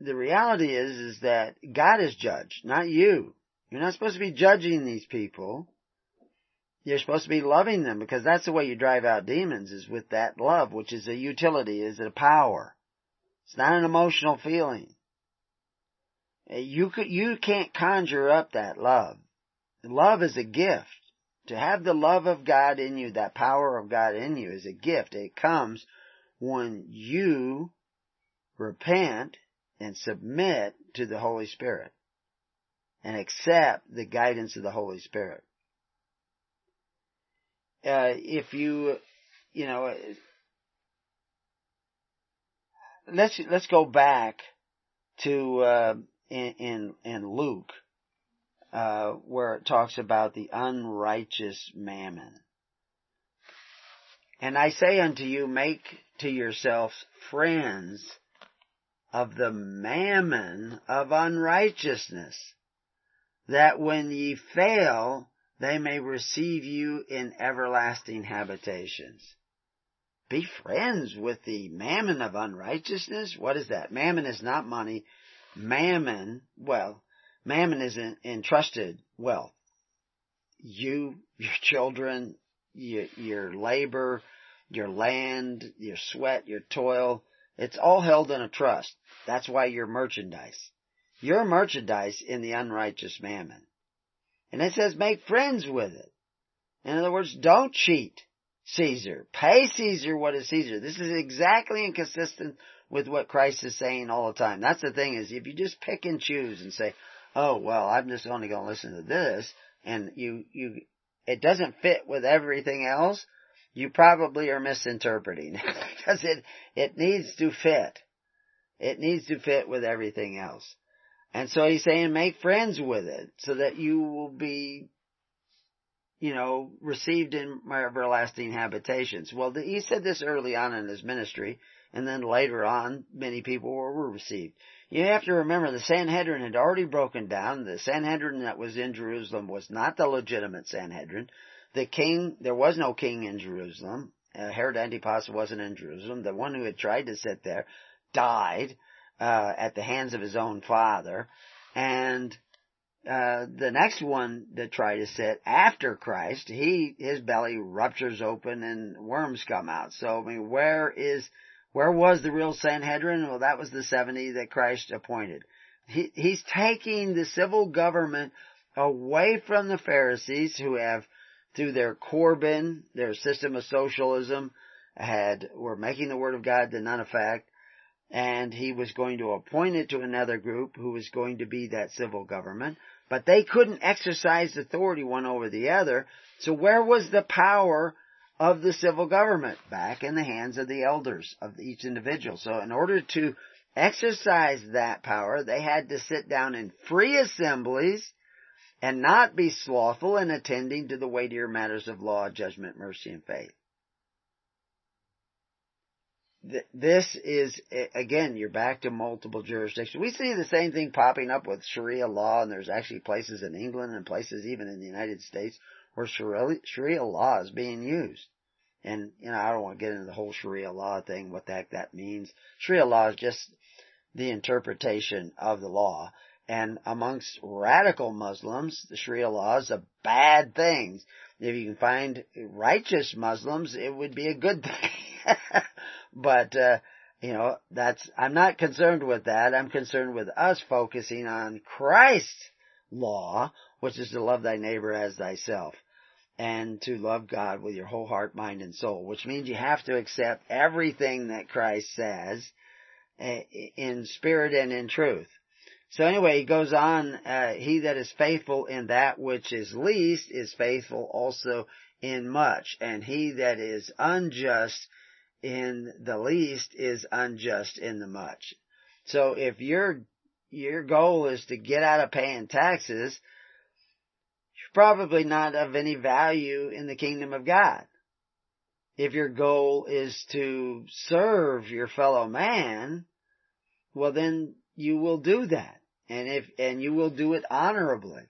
the reality is, is that God is judge, not you. You're not supposed to be judging these people. You're supposed to be loving them because that's the way you drive out demons is with that love, which is a utility, is a power. It's not an emotional feeling. You could, you can't conjure up that love. Love is a gift to have the love of God in you, that power of God in you is a gift. It comes when you repent and submit to the Holy Spirit and accept the guidance of the Holy Spirit. Uh, if you, you know, let's let's go back to uh, in, in in Luke uh, where it talks about the unrighteous mammon. And I say unto you, make to yourselves friends of the mammon of unrighteousness, that when ye fail, they may receive you in everlasting habitations. Be friends with the mammon of unrighteousness. What is that? Mammon is not money. Mammon, well, Mammon is entrusted wealth. You, your children, your, your labor, your land, your sweat, your toil, it's all held in a trust. That's why you're merchandise. You're merchandise in the unrighteous mammon. And it says make friends with it. In other words, don't cheat Caesar. Pay Caesar what is Caesar. This is exactly inconsistent with what Christ is saying all the time. That's the thing is if you just pick and choose and say, oh well, I'm just only going to listen to this, and you you it doesn't fit with everything else, you probably are misinterpreting because it it needs to fit. It needs to fit with everything else. And so he's saying make friends with it so that you will be, you know, received in my everlasting habitations. Well, the, he said this early on in his ministry, and then later on, many people were received. You have to remember the Sanhedrin had already broken down. The Sanhedrin that was in Jerusalem was not the legitimate Sanhedrin. The king, there was no king in Jerusalem. Uh, Herod Antipas wasn't in Jerusalem. The one who had tried to sit there died uh, at the hands of his own father. And uh, the next one that tried to sit after Christ, he his belly ruptures open and worms come out. So I mean, where is where was the real Sanhedrin? Well, that was the 70 that Christ appointed. He, he's taking the civil government away from the Pharisees who have, through their Corban, their system of socialism, had, were making the Word of God to none effect, and he was going to appoint it to another group who was going to be that civil government, but they couldn't exercise authority one over the other, so where was the power of the civil government back in the hands of the elders of each individual. So in order to exercise that power, they had to sit down in free assemblies and not be slothful in attending to the weightier matters of law, judgment, mercy, and faith. This is, again, you're back to multiple jurisdictions. We see the same thing popping up with Sharia law, and there's actually places in England and places even in the United States where Sharia law is being used. And, you know, I don't want to get into the whole Sharia law thing, what the heck that means. Sharia law is just the interpretation of the law. And amongst radical Muslims, the Sharia law is a bad thing. If you can find righteous Muslims, it would be a good thing. but, uh, you know, that's, I'm not concerned with that. I'm concerned with us focusing on Christ's law, which is to love thy neighbor as thyself and to love God with your whole heart, mind, and soul, which means you have to accept everything that Christ says eh, in spirit and in truth. So anyway, he goes on, uh, he that is faithful in that which is least is faithful also in much, and he that is unjust in the least is unjust in the much. So if your, your goal is to get out of paying taxes, you're probably not of any value in the kingdom of God. If your goal is to serve your fellow man, well then you will do that. And if, and you will do it honorably.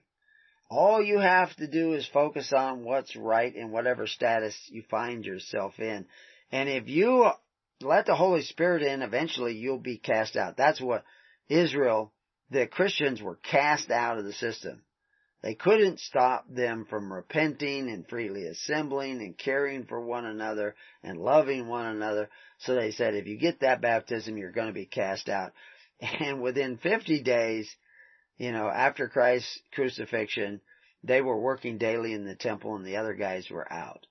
All you have to do is focus on what's right in whatever status you find yourself in. And if you let the Holy Spirit in, eventually you'll be cast out. That's what Israel, the Christians were cast out of the system. They couldn't stop them from repenting and freely assembling and caring for one another and loving one another. So they said, if you get that baptism, you're going to be cast out. And within 50 days, you know, after Christ's crucifixion, they were working daily in the temple and the other guys were out.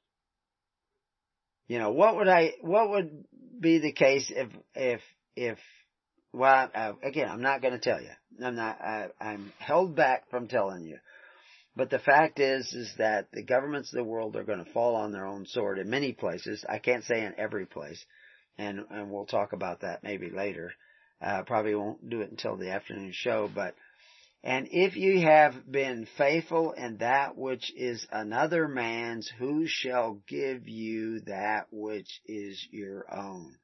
You know, what would I, what would be the case if, if, if, well, uh, again, I'm not going to tell you. I'm not, I, I'm held back from telling you. But the fact is, is that the governments of the world are going to fall on their own sword in many places. I can't say in every place. And, and we'll talk about that maybe later. Uh, probably won't do it until the afternoon show, but, and if you have been faithful in that which is another man's, who shall give you that which is your own?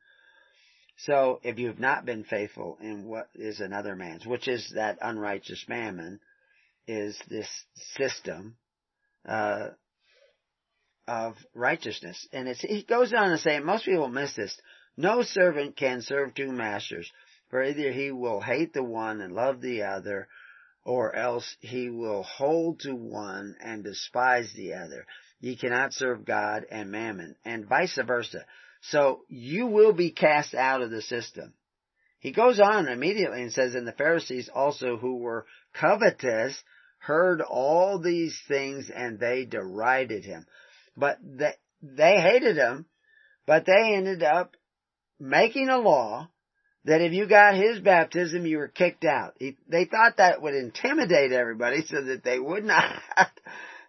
So, if you have not been faithful in what is another man's, which is that unrighteous mammon, is this system, uh, of righteousness. And it's, he goes on to say, most people miss this. No servant can serve two masters, for either he will hate the one and love the other, or else he will hold to one and despise the other. Ye cannot serve God and mammon, and vice versa. So you will be cast out of the system. He goes on immediately and says, and the Pharisees also who were covetous heard all these things and they derided him. But they, they hated him, but they ended up making a law that if you got his baptism, you were kicked out. He, they thought that would intimidate everybody so that they would not,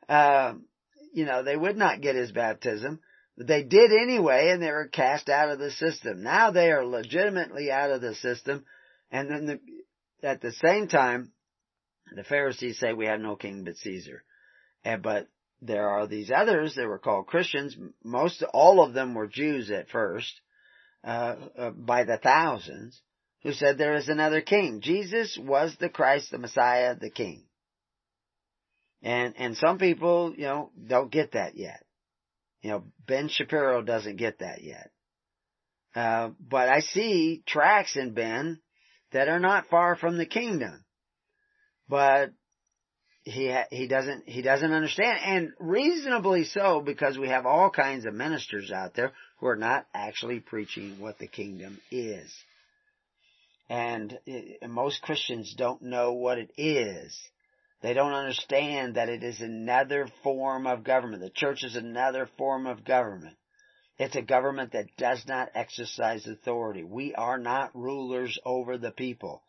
uh, you know, they would not get his baptism. But they did anyway, and they were cast out of the system. Now they are legitimately out of the system, and then the, at the same time, the Pharisees say we have no king but Caesar. And, but there are these others that were called Christians. Most, all of them were Jews at first uh, uh, by the thousands who said there is another king. Jesus was the Christ, the Messiah, the king. And, and some people, you know, don't get that yet. You know, Ben Shapiro doesn't get that yet. Uh, but I see tracks in Ben that are not far from the kingdom. But he he doesn't he doesn't understand and reasonably so because we have all kinds of ministers out there who are not actually preaching what the kingdom is. And, eh, and most Christians don't know what it is. They don't understand that it is another form of government. The church is another form of government. It's a government that does not exercise authority. We are not rulers over the people.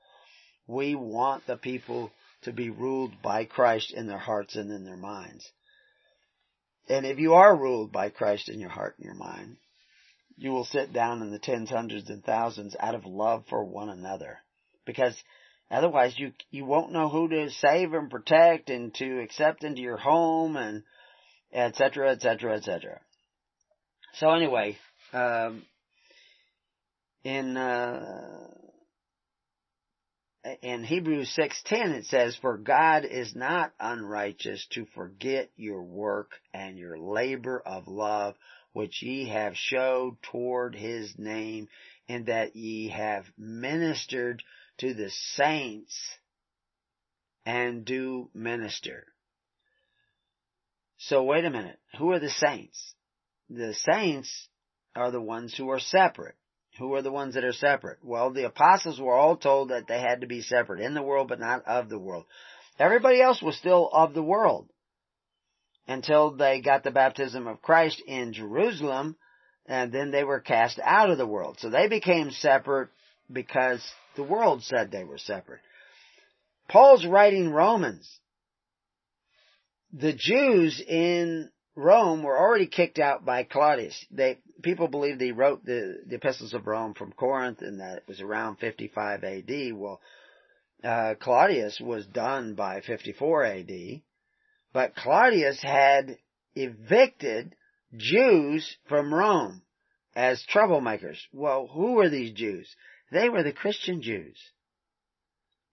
We want the people to be ruled by Christ in their hearts and in their minds. And if you are ruled by Christ in your heart and your mind, you will sit down in the tens, hundreds, and thousands out of love for one another. Because otherwise you, you won't know who to save and protect and to accept into your home and et cetera, et cetera, et cetera. So anyway, um, in, uh, in Hebrews 6:10 it says for God is not unrighteous to forget your work and your labor of love which ye have showed toward his name in that ye have ministered to the saints and do minister. So wait a minute. Who are the saints? The saints are the ones who are separate. Who are the ones that are separate? Well, the apostles were all told that they had to be separate in the world, but not of the world. Everybody else was still of the world until they got the baptism of Christ in Jerusalem, and then they were cast out of the world. So they became separate because the world said they were separate. Paul's writing Romans. The Jews in Rome were already kicked out by Claudius. They, people believe he wrote the, the epistles of Rome from Corinth and that it was around 55 AD. Well, uh, Claudius was done by 54 AD, but Claudius had evicted Jews from Rome as troublemakers. Well, who were these Jews? They were the Christian Jews.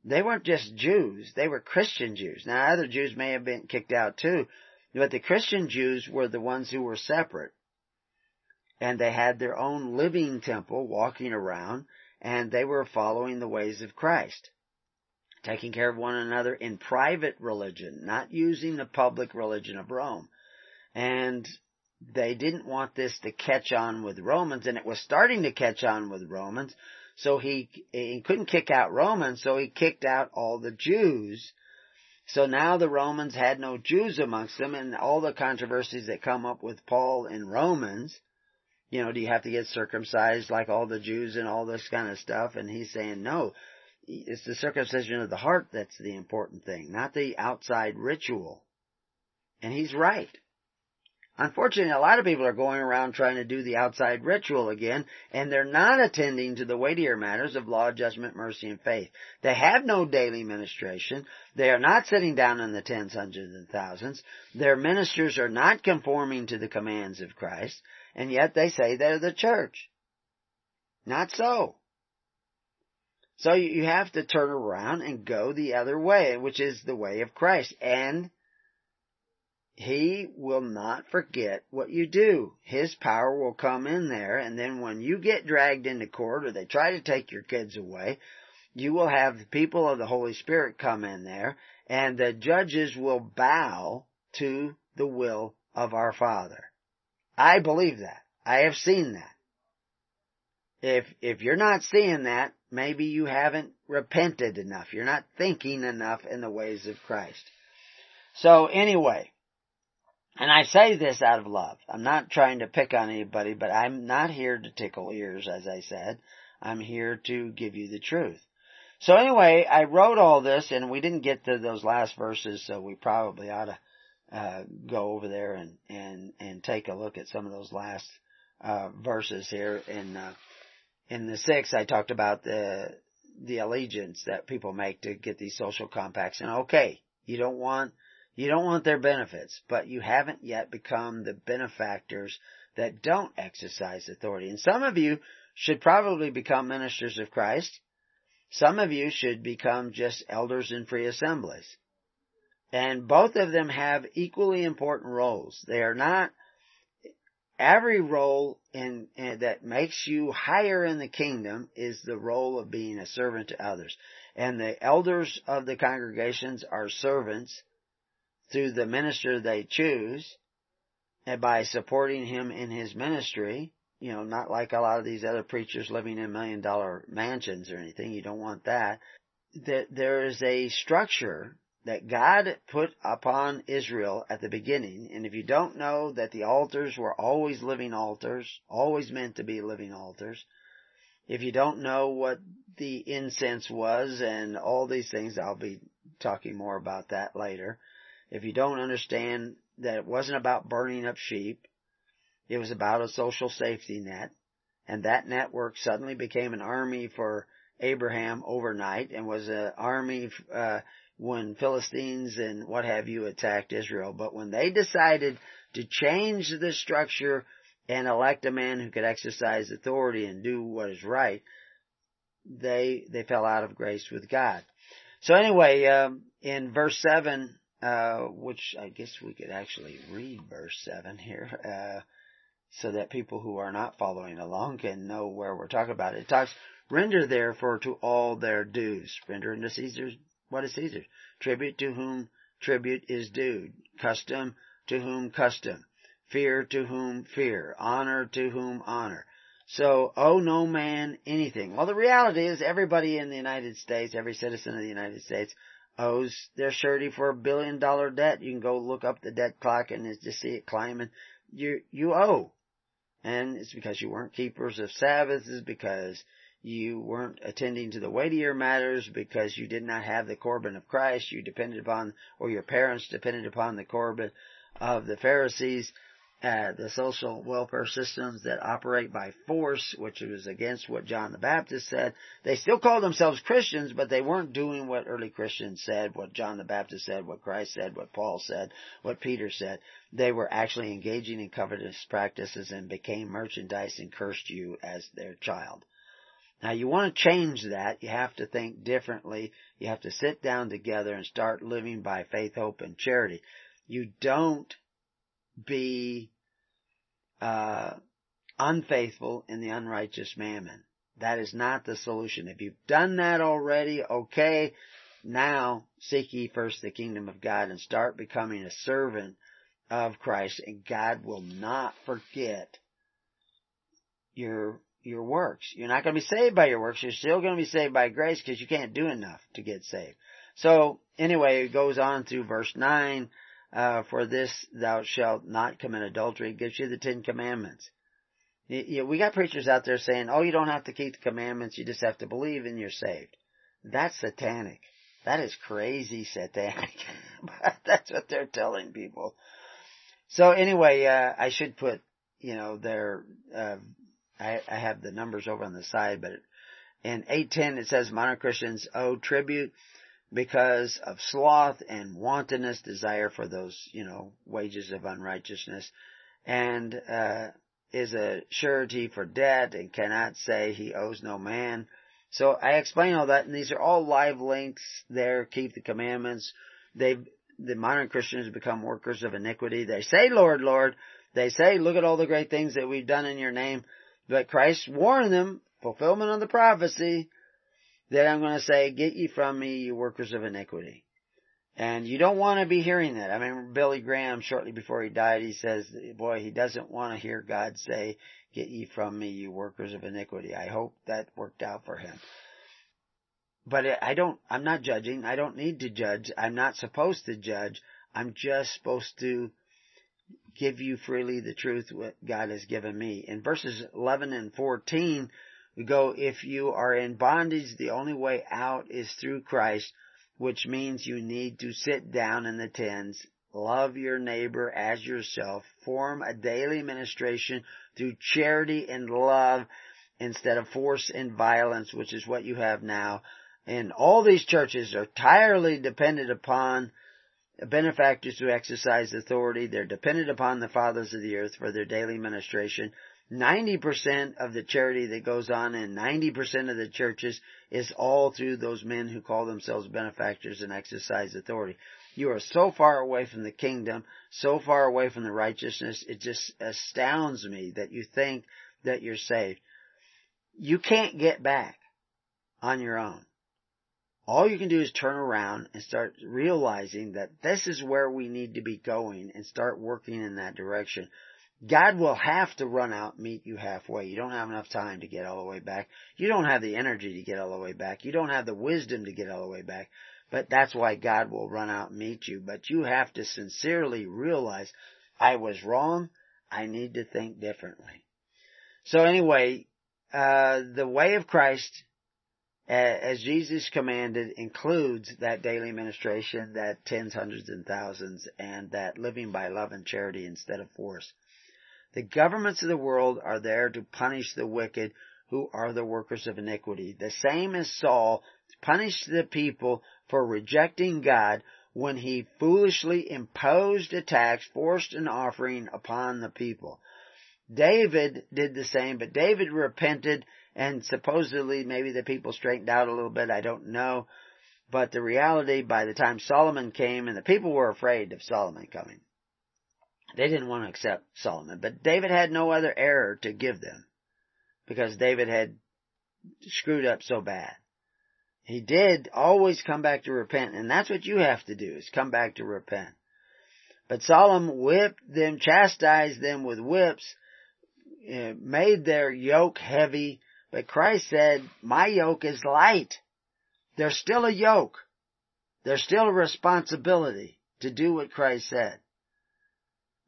They weren't just Jews, they were Christian Jews. Now other Jews may have been kicked out too, but the Christian Jews were the ones who were separate. And they had their own living temple walking around, and they were following the ways of Christ. Taking care of one another in private religion, not using the public religion of Rome. And they didn't want this to catch on with Romans, and it was starting to catch on with Romans, so he, he couldn't kick out Romans, so he kicked out all the Jews so now the Romans had no Jews amongst them and all the controversies that come up with Paul in Romans, you know, do you have to get circumcised like all the Jews and all this kind of stuff? And he's saying, no, it's the circumcision of the heart that's the important thing, not the outside ritual. And he's right. Unfortunately, a lot of people are going around trying to do the outside ritual again, and they're not attending to the weightier matters of law, judgment, mercy, and faith. They have no daily ministration. They are not sitting down in the tens, hundreds, and thousands. Their ministers are not conforming to the commands of Christ, and yet they say they're the church. Not so. So you have to turn around and go the other way, which is the way of Christ, and he will not forget what you do. His power will come in there, and then when you get dragged into court or they try to take your kids away, you will have the people of the Holy Spirit come in there, and the judges will bow to the will of our Father. I believe that. I have seen that. If, if you're not seeing that, maybe you haven't repented enough. You're not thinking enough in the ways of Christ. So anyway, and I say this out of love. I'm not trying to pick on anybody, but I'm not here to tickle ears, as I said. I'm here to give you the truth. So anyway, I wrote all this, and we didn't get to those last verses, so we probably ought to uh, go over there and and and take a look at some of those last uh, verses here. In uh, in the six, I talked about the the allegiance that people make to get these social compacts, and okay, you don't want you don't want their benefits, but you haven't yet become the benefactors that don't exercise authority. And some of you should probably become ministers of Christ. Some of you should become just elders in free assemblies. And both of them have equally important roles. They are not every role in, in, that makes you higher in the kingdom is the role of being a servant to others. And the elders of the congregations are servants through the minister they choose and by supporting him in his ministry, you know, not like a lot of these other preachers living in million dollar mansions or anything. You don't want that. That there is a structure that God put upon Israel at the beginning. And if you don't know that the altars were always living altars, always meant to be living altars, if you don't know what the incense was and all these things, I'll be talking more about that later if you don't understand that it wasn't about burning up sheep, it was about a social safety net, and that network suddenly became an army for Abraham overnight and was an army uh, when Philistines and what have you attacked Israel. But when they decided to change the structure and elect a man who could exercise authority and do what is right, they they fell out of grace with God. So anyway, um, in verse seven uh, which I guess we could actually read verse 7 here, uh, so that people who are not following along can know where we're talking about. It talks, render therefore to all their dues. Render unto Caesar what is Caesar. Tribute to whom tribute is due. Custom to whom custom. Fear to whom fear. Honor to whom honor. So, owe no man anything. Well, the reality is everybody in the United States, every citizen of the United States, owes their surety for a billion dollar debt. You can go look up the debt clock and just see it climbing. You, you owe. And it's because you weren't keepers of Sabbaths, because you weren't attending to the weightier matters because you did not have the Corban of Christ. You depended upon, or your parents depended upon the Corban of the Pharisees uh, the social welfare systems that operate by force, which was against what John the Baptist said. They still called themselves Christians, but they weren't doing what early Christians said, what John the Baptist said, what Christ said, what Paul said, what Peter said. They were actually engaging in covetous practices and became merchandise and cursed you as their child. Now you want to change that. You have to think differently. You have to sit down together and start living by faith, hope, and charity. You don't be uh, unfaithful in the unrighteous mammon. That is not the solution. If you've done that already, okay, now seek ye first the kingdom of God and start becoming a servant of Christ and God will not forget your your works. You're not going to be saved by your works. You're still going to be saved by grace because you can't do enough to get saved. So anyway, it goes on through verse 9 uh, for this thou shalt not commit adultery. It gives you the Ten Commandments. You know, we got preachers out there saying, oh, you don't have to keep the commandments, you just have to believe and you're saved. That's satanic. That is crazy satanic. but that's what they're telling people. So anyway, uh, I should put, you know, their, uh, I, I have the numbers over on the side, but in 810 it says modern Christians owe tribute because of sloth and wantonness, desire for those, you know, wages of unrighteousness, and uh, is a surety for debt and cannot say he owes no man. So I explain all that, and these are all live links there. Keep the commandments. They, the modern Christians become workers of iniquity. They say, Lord, Lord. They say, look at all the great things that we've done in your name. But Christ warned them, fulfillment of the prophecy, that I'm going to say, get ye from me, you workers of iniquity. And you don't want to be hearing that. I mean, Billy Graham, shortly before he died, he says, boy, he doesn't want to hear God say, get ye from me, you workers of iniquity. I hope that worked out for him. But I don't, I'm not judging. I don't need to judge. I'm not supposed to judge. I'm just supposed to give you freely the truth what God has given me. In verses 11 and 14, we go, if you are in bondage, the only way out is through Christ, which means you need to sit down in the tens, love your neighbor as yourself, form a daily ministration through charity and love instead of force and violence, which is what you have now. And all these churches are entirely dependent upon benefactors who exercise authority. They're dependent upon the fathers of the earth for their daily ministration. 90% of the charity that goes on in 90% of the churches is all through those men who call themselves benefactors and exercise authority. You are so far away from the kingdom, so far away from the righteousness, it just astounds me that you think that you're saved. You can't get back on your own. All you can do is turn around and start realizing that this is where we need to be going and start working in that direction. God will have to run out meet you halfway. You don't have enough time to get all the way back. You don't have the energy to get all the way back. You don't have the wisdom to get all the way back. But that's why God will run out and meet you. But you have to sincerely realize, I was wrong. I need to think differently. So anyway, uh, the way of Christ, as Jesus commanded, includes that daily ministration, that tens, hundreds, and thousands, and that living by love and charity instead of force. The governments of the world are there to punish the wicked who are the workers of iniquity. The same as Saul punished the people for rejecting God when he foolishly imposed a tax, forced an offering upon the people. David did the same, but David repented and supposedly maybe the people straightened out a little bit, I don't know. But the reality, by the time Solomon came, and the people were afraid of Solomon coming, they didn't want to accept Solomon, but David had no other error to give them because David had screwed up so bad. He did always come back to repent, and that's what you have to do is come back to repent. But Solomon whipped them, chastised them with whips, eh, made their yoke heavy, but Christ said, my yoke is light. There's still a yoke. There's still a responsibility to do what Christ said.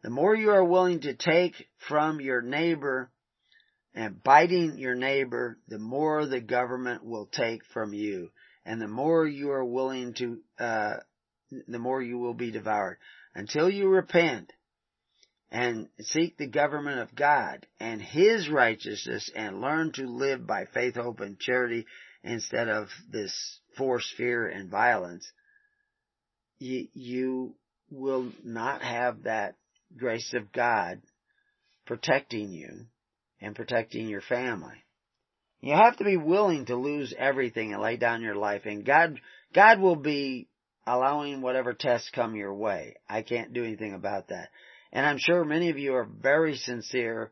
The more you are willing to take from your neighbor, and biting your neighbor, the more the government will take from you, and the more you are willing to, uh, the more you will be devoured. Until you repent and seek the government of God and His righteousness and learn to live by faith, hope, and charity instead of this force, fear, and violence, you, you will not have that grace of God protecting you and protecting your family. You have to be willing to lose everything and lay down your life and God, God will be allowing whatever tests come your way. I can't do anything about that. And I'm sure many of you are very sincere,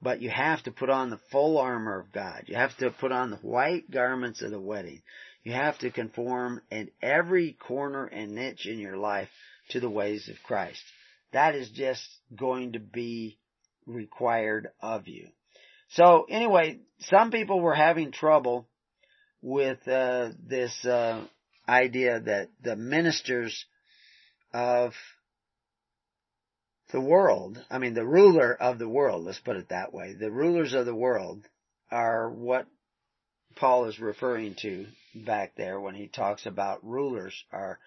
but you have to put on the full armor of God. You have to put on the white garments of the wedding. You have to conform in every corner and niche in your life to the ways of Christ. That is just going to be required of you. So anyway, some people were having trouble with uh, this uh, idea that the ministers of the world, I mean the ruler of the world, let's put it that way, the rulers of the world are what Paul is referring to back there when he talks about rulers are,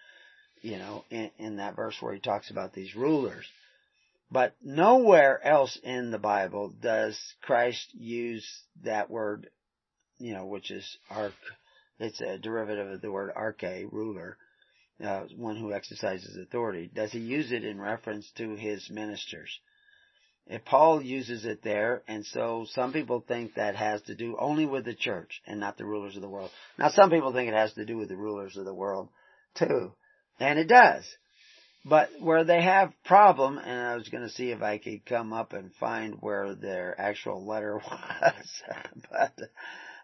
you know, in, in that verse where he talks about these rulers. But nowhere else in the Bible does Christ use that word, you know, which is arch, it's a derivative of the word arche, ruler, uh, one who exercises authority. Does he use it in reference to his ministers? If Paul uses it there, and so some people think that has to do only with the church and not the rulers of the world. Now some people think it has to do with the rulers of the world too. And it does. But where they have problem, and I was going to see if I could come up and find where their actual letter was, but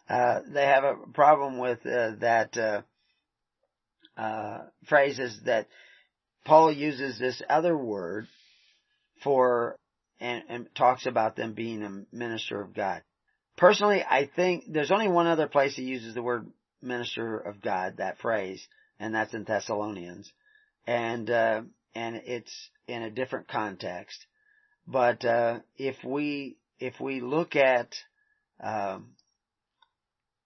uh, they have a problem with uh, that uh, phrases that Paul uses this other word for and, and talks about them being a minister of God. Personally, I think there's only one other place he uses the word minister of God, that phrase, and that's in Thessalonians. And, uh, and it's in a different context. But, uh, if we, if we look at, um,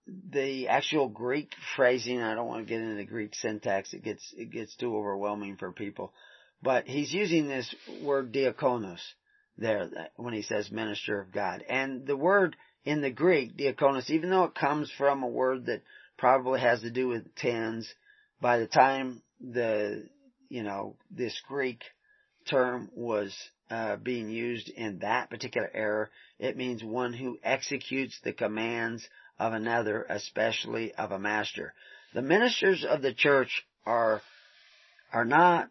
the actual Greek phrasing, I don't want to get into the Greek syntax, it gets, it gets too overwhelming for people. But he's using this word diakonos there when he says minister of God. And the word in the Greek, diakonos, even though it comes from a word that probably has to do with tens, by the time the, you know, this Greek term was uh, being used in that particular era, it means one who executes the commands of another, especially of a master. The ministers of the church are are not,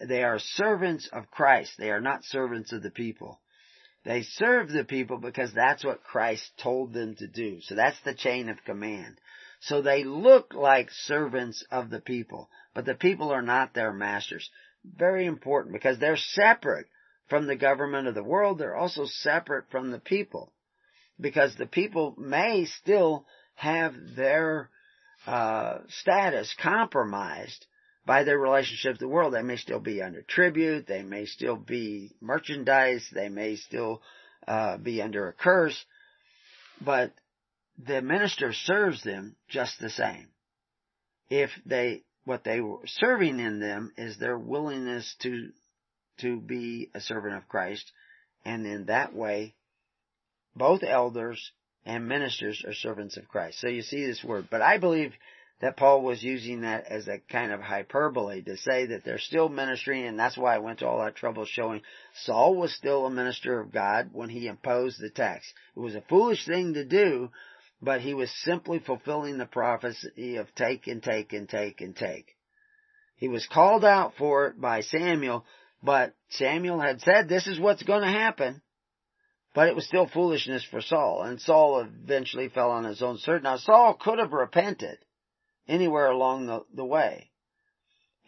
they are servants of Christ. They are not servants of the people. They serve the people because that's what Christ told them to do. So that's the chain of command. So they look like servants of the people, but the people are not their masters. Very important because they're separate from the government of the world. They're also separate from the people because the people may still have their uh, status compromised by their relationship to the world. They may still be under tribute. They may still be merchandise. They may still uh, be under a curse. But the minister serves them just the same. If they, what they were serving in them is their willingness to, to be a servant of Christ. And in that way, both elders and ministers are servants of Christ. So you see this word. But I believe that Paul was using that as a kind of hyperbole to say that they're still ministering and that's why I went to all that trouble showing Saul was still a minister of God when he imposed the tax. It was a foolish thing to do, but he was simply fulfilling the prophecy of take and take and take and take. He was called out for it by Samuel, but Samuel had said this is what's going to happen. But it was still foolishness for Saul, and Saul eventually fell on his own sword. Now Saul could have repented anywhere along the, the way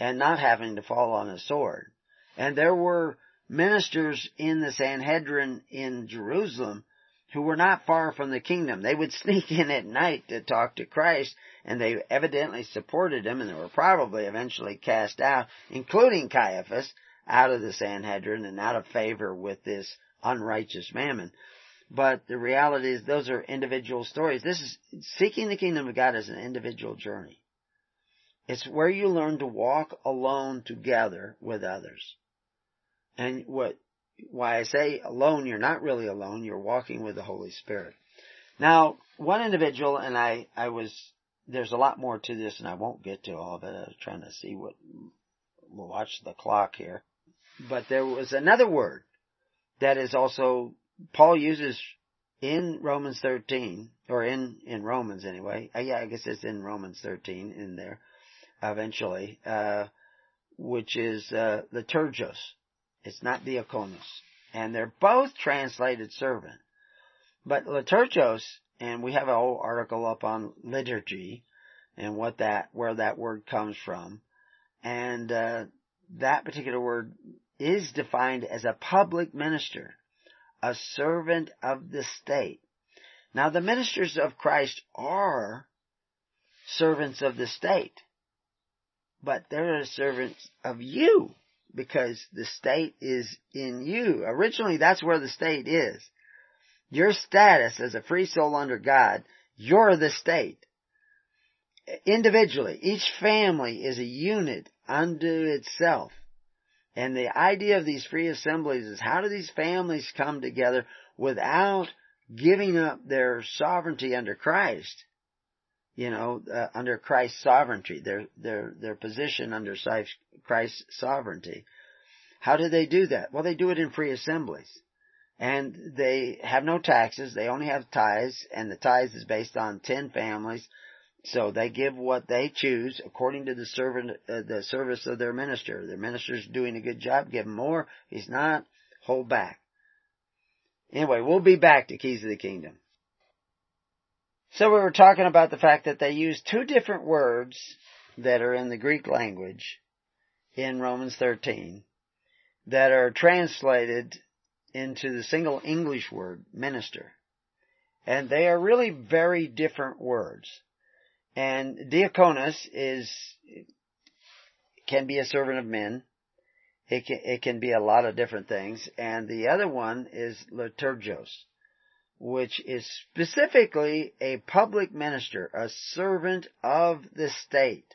and not having to fall on his sword. And there were ministers in the Sanhedrin in Jerusalem who were not far from the kingdom. They would sneak in at night to talk to Christ, and they evidently supported him, and they were probably eventually cast out, including Caiaphas, out of the Sanhedrin and out of favor with this unrighteous mammon. But the reality is those are individual stories. This is, seeking the kingdom of God is an individual journey. It's where you learn to walk alone together with others. And what, why I say alone, you're not really alone, you're walking with the Holy Spirit. Now, one individual, and I, I was, there's a lot more to this and I won't get to all of it. I was trying to see what, we'll watch the clock here. But there was another word that is also, Paul uses in Romans 13, or in, in Romans anyway. Uh, yeah, I guess it's in Romans 13 in there, eventually, uh, which is, uh, liturgos. It's not diakonos. And they're both translated servant. But liturgos, and we have a whole article up on liturgy and what that, where that word comes from. And, uh, that particular word is defined as a public minister, a servant of the state. Now the ministers of Christ are servants of the state, but they're servants of you because the state is in you. Originally that's where the state is. Your status as a free soul under God, you're the state. Individually, each family is a unit unto itself. And the idea of these free assemblies is how do these families come together without giving up their sovereignty under Christ? You know, uh, under Christ's sovereignty, their, their, their position under Christ's sovereignty. How do they do that? Well, they do it in free assemblies. And they have no taxes, they only have tithes, and the tithes is based on ten families, so they give what they choose according to the servant, uh, the service of their minister. Their minister's doing a good job, give him more. He's not, hold back. Anyway, we'll be back to Keys of the Kingdom. So we were talking about the fact that they use two different words that are in the Greek language in Romans 13 that are translated into the single English word, minister. And they are really very different words. And diaconus is, can be a servant of men. It can, it can be a lot of different things. And the other one is liturgos, which is specifically a public minister, a servant of the state.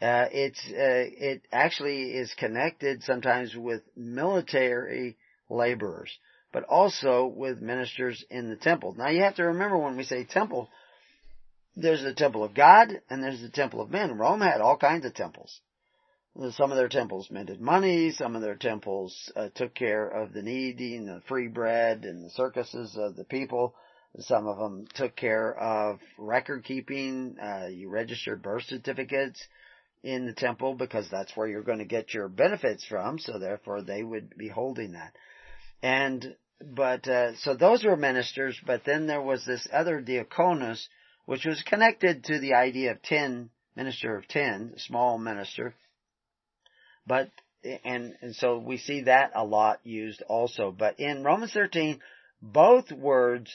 Uh, it's uh, it actually is connected sometimes with military laborers, but also with ministers in the temple. Now you have to remember when we say temple, there's the temple of God and there's the temple of men. Rome had all kinds of temples. Some of their temples minted money, some of their temples uh, took care of the needy and the free bread and the circuses of the people. Some of them took care of record keeping. Uh, you registered birth certificates in the temple because that's where you're going to get your benefits from. So therefore they would be holding that. And, but, uh, so those were ministers, but then there was this other diaconus which was connected to the idea of ten, minister of ten, small minister. But, and, and so we see that a lot used also. But in Romans 13, both words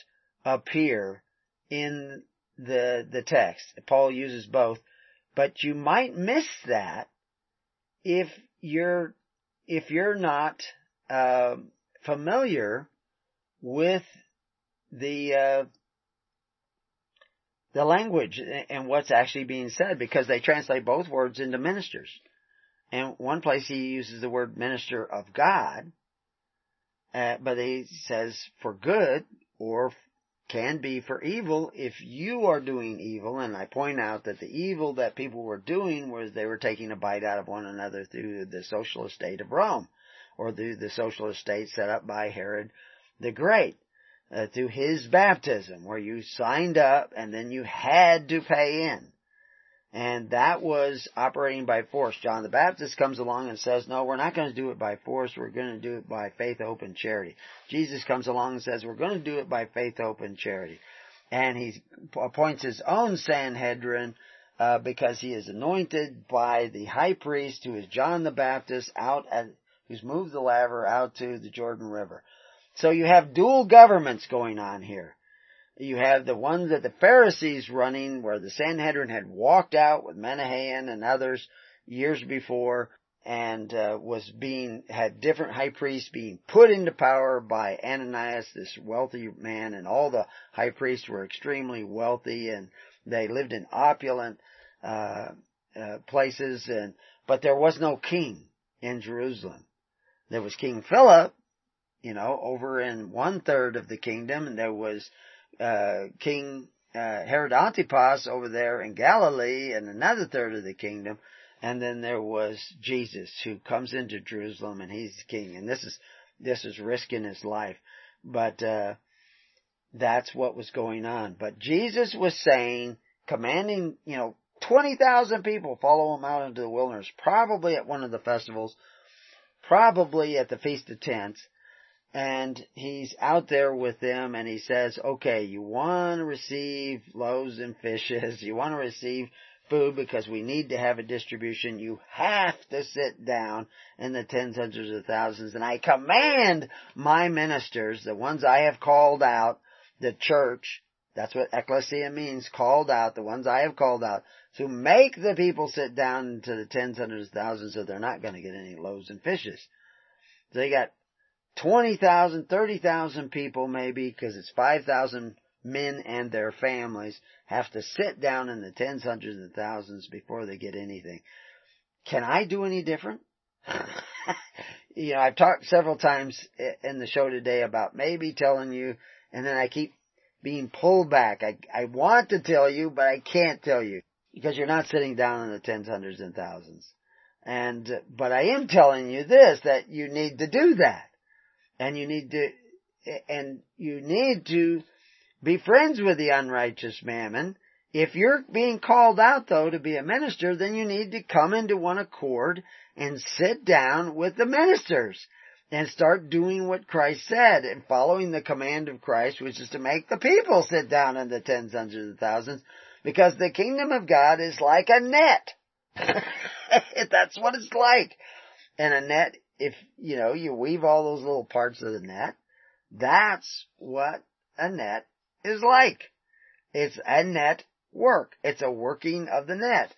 appear in the, the text. Paul uses both. But you might miss that if you're, if you're not, uh, familiar with the, uh, the language and what's actually being said because they translate both words into ministers. And one place he uses the word minister of God, uh, but he says for good or can be for evil if you are doing evil. And I point out that the evil that people were doing was they were taking a bite out of one another through the socialist state of Rome or through the socialist state set up by Herod the Great uh, through his baptism where you signed up and then you had to pay in. And that was operating by force. John the Baptist comes along and says, no, we're not going to do it by force. We're going to do it by faith, hope, and charity. Jesus comes along and says, we're going to do it by faith, hope, and charity. And he appoints his own Sanhedrin, uh, because he is anointed by the high priest who is John the Baptist out at, who's moved the laver out to the Jordan River. So you have dual governments going on here. You have the ones that the Pharisees running where the Sanhedrin had walked out with Menahem and others years before and uh, was being had different high priests being put into power by Ananias, this wealthy man, and all the high priests were extremely wealthy and they lived in opulent uh, uh, places, and but there was no king in Jerusalem. There was King Philip, you know, over in one third of the kingdom, and there was uh, King uh, Herod Antipas over there in Galilee, and another third of the kingdom. And then there was Jesus who comes into Jerusalem and he's king. And this is, this is risking his life. But, uh, that's what was going on. But Jesus was saying, commanding, you know, 20,000 people follow him out into the wilderness, probably at one of the festivals, probably at the Feast of Tents. And he's out there with them and he says, okay, you want to receive loaves and fishes, you want to receive food because we need to have a distribution. You have to sit down in the tens, hundreds of thousands. And I command my ministers, the ones I have called out, the church, that's what ecclesia means, called out, the ones I have called out, to make the people sit down into the tens, hundreds of thousands so they're not going to get any loaves and fishes. So they got 20,000, 30,000 people maybe, because it's 5,000 men and their families have to sit down in the tens, hundreds, and thousands before they get anything. Can I do any different? you know, I've talked several times in the show today about maybe telling you, and then I keep being pulled back. I, I want to tell you, but I can't tell you because you're not sitting down in the tens, hundreds, and thousands. And, but I am telling you this, that you need to do that. And you need to, and you need to be friends with the unrighteous mammon. If you're being called out though to be a minister, then you need to come into one accord and sit down with the ministers and start doing what Christ said and following the command of Christ, which is to make the people sit down in the tens, hundreds, of thousands, because the kingdom of God is like a net. That's what it's like. And a net, if, you know, you weave all those little parts of the net, that's what a net is like. It's a net work. It's a working of the net.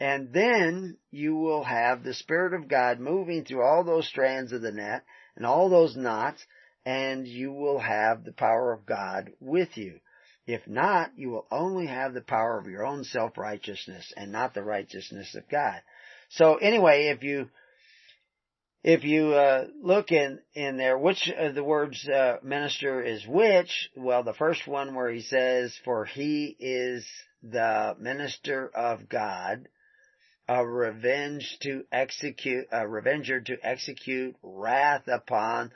And then you will have the Spirit of God moving through all those strands of the net and all those knots, and you will have the power of God with you. If not, you will only have the power of your own self-righteousness and not the righteousness of God. So anyway, if you if you uh, look in in there, which of the words uh, minister is which? Well, the first one where he says, "For he is the minister of God, a revenge to execute, a revenger to execute wrath upon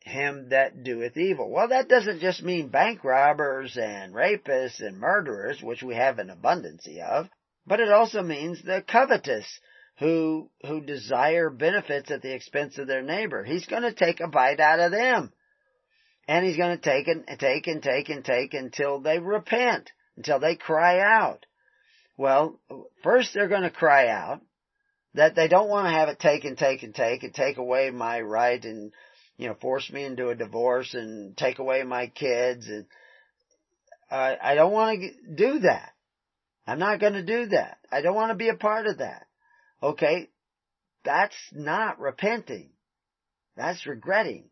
him that doeth evil." Well, that doesn't just mean bank robbers and rapists and murderers, which we have an abundance of, but it also means the covetous who, who desire benefits at the expense of their neighbor. He's going to take a bite out of them. And he's going to take and take and take and take until they repent, until they cry out. Well, first they're going to cry out that they don't want to have it take and take and take and take away my right and, you know, force me into a divorce and take away my kids and, uh, I don't want to do that. I'm not going to do that. I don't want to be a part of that. Okay? That's not repenting. That's regretting.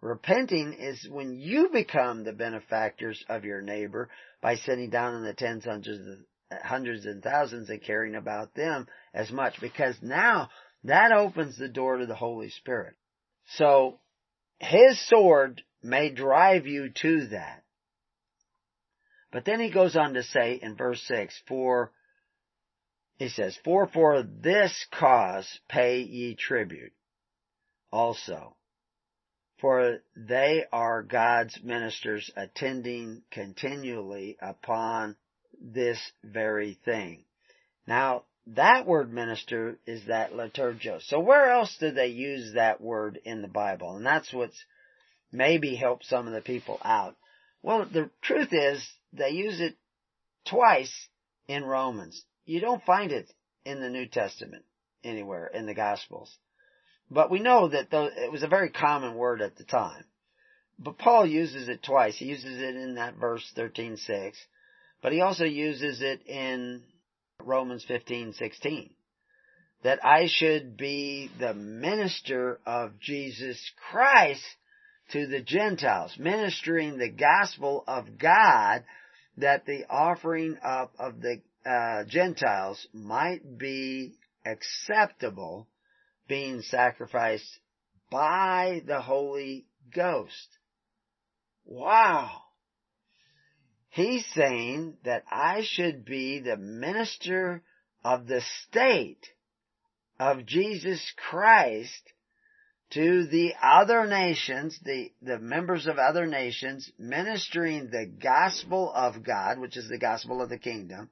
Repenting is when you become the benefactors of your neighbor by sitting down in the tens, hundreds, hundreds and thousands and caring about them as much because now that opens the door to the Holy Spirit. So his sword may drive you to that. But then he goes on to say in verse 6, for he says, For for this cause pay ye tribute also. For they are God's ministers attending continually upon this very thing. Now, that word minister is that liturgio. So where else do they use that word in the Bible? And that's what's maybe helped some of the people out. Well, the truth is they use it twice in Romans. You don't find it in the New Testament anywhere in the Gospels. But we know that it was a very common word at the time. But Paul uses it twice. He uses it in that verse 13:6, but he also uses it in Romans 15:16. that I should be the minister of Jesus Christ to the Gentiles, ministering the gospel of God that the offering up of the uh, Gentiles might be acceptable, being sacrificed by the Holy Ghost. Wow. He's saying that I should be the minister of the state of Jesus Christ to the other nations, the, the members of other nations, ministering the gospel of God, which is the gospel of the kingdom,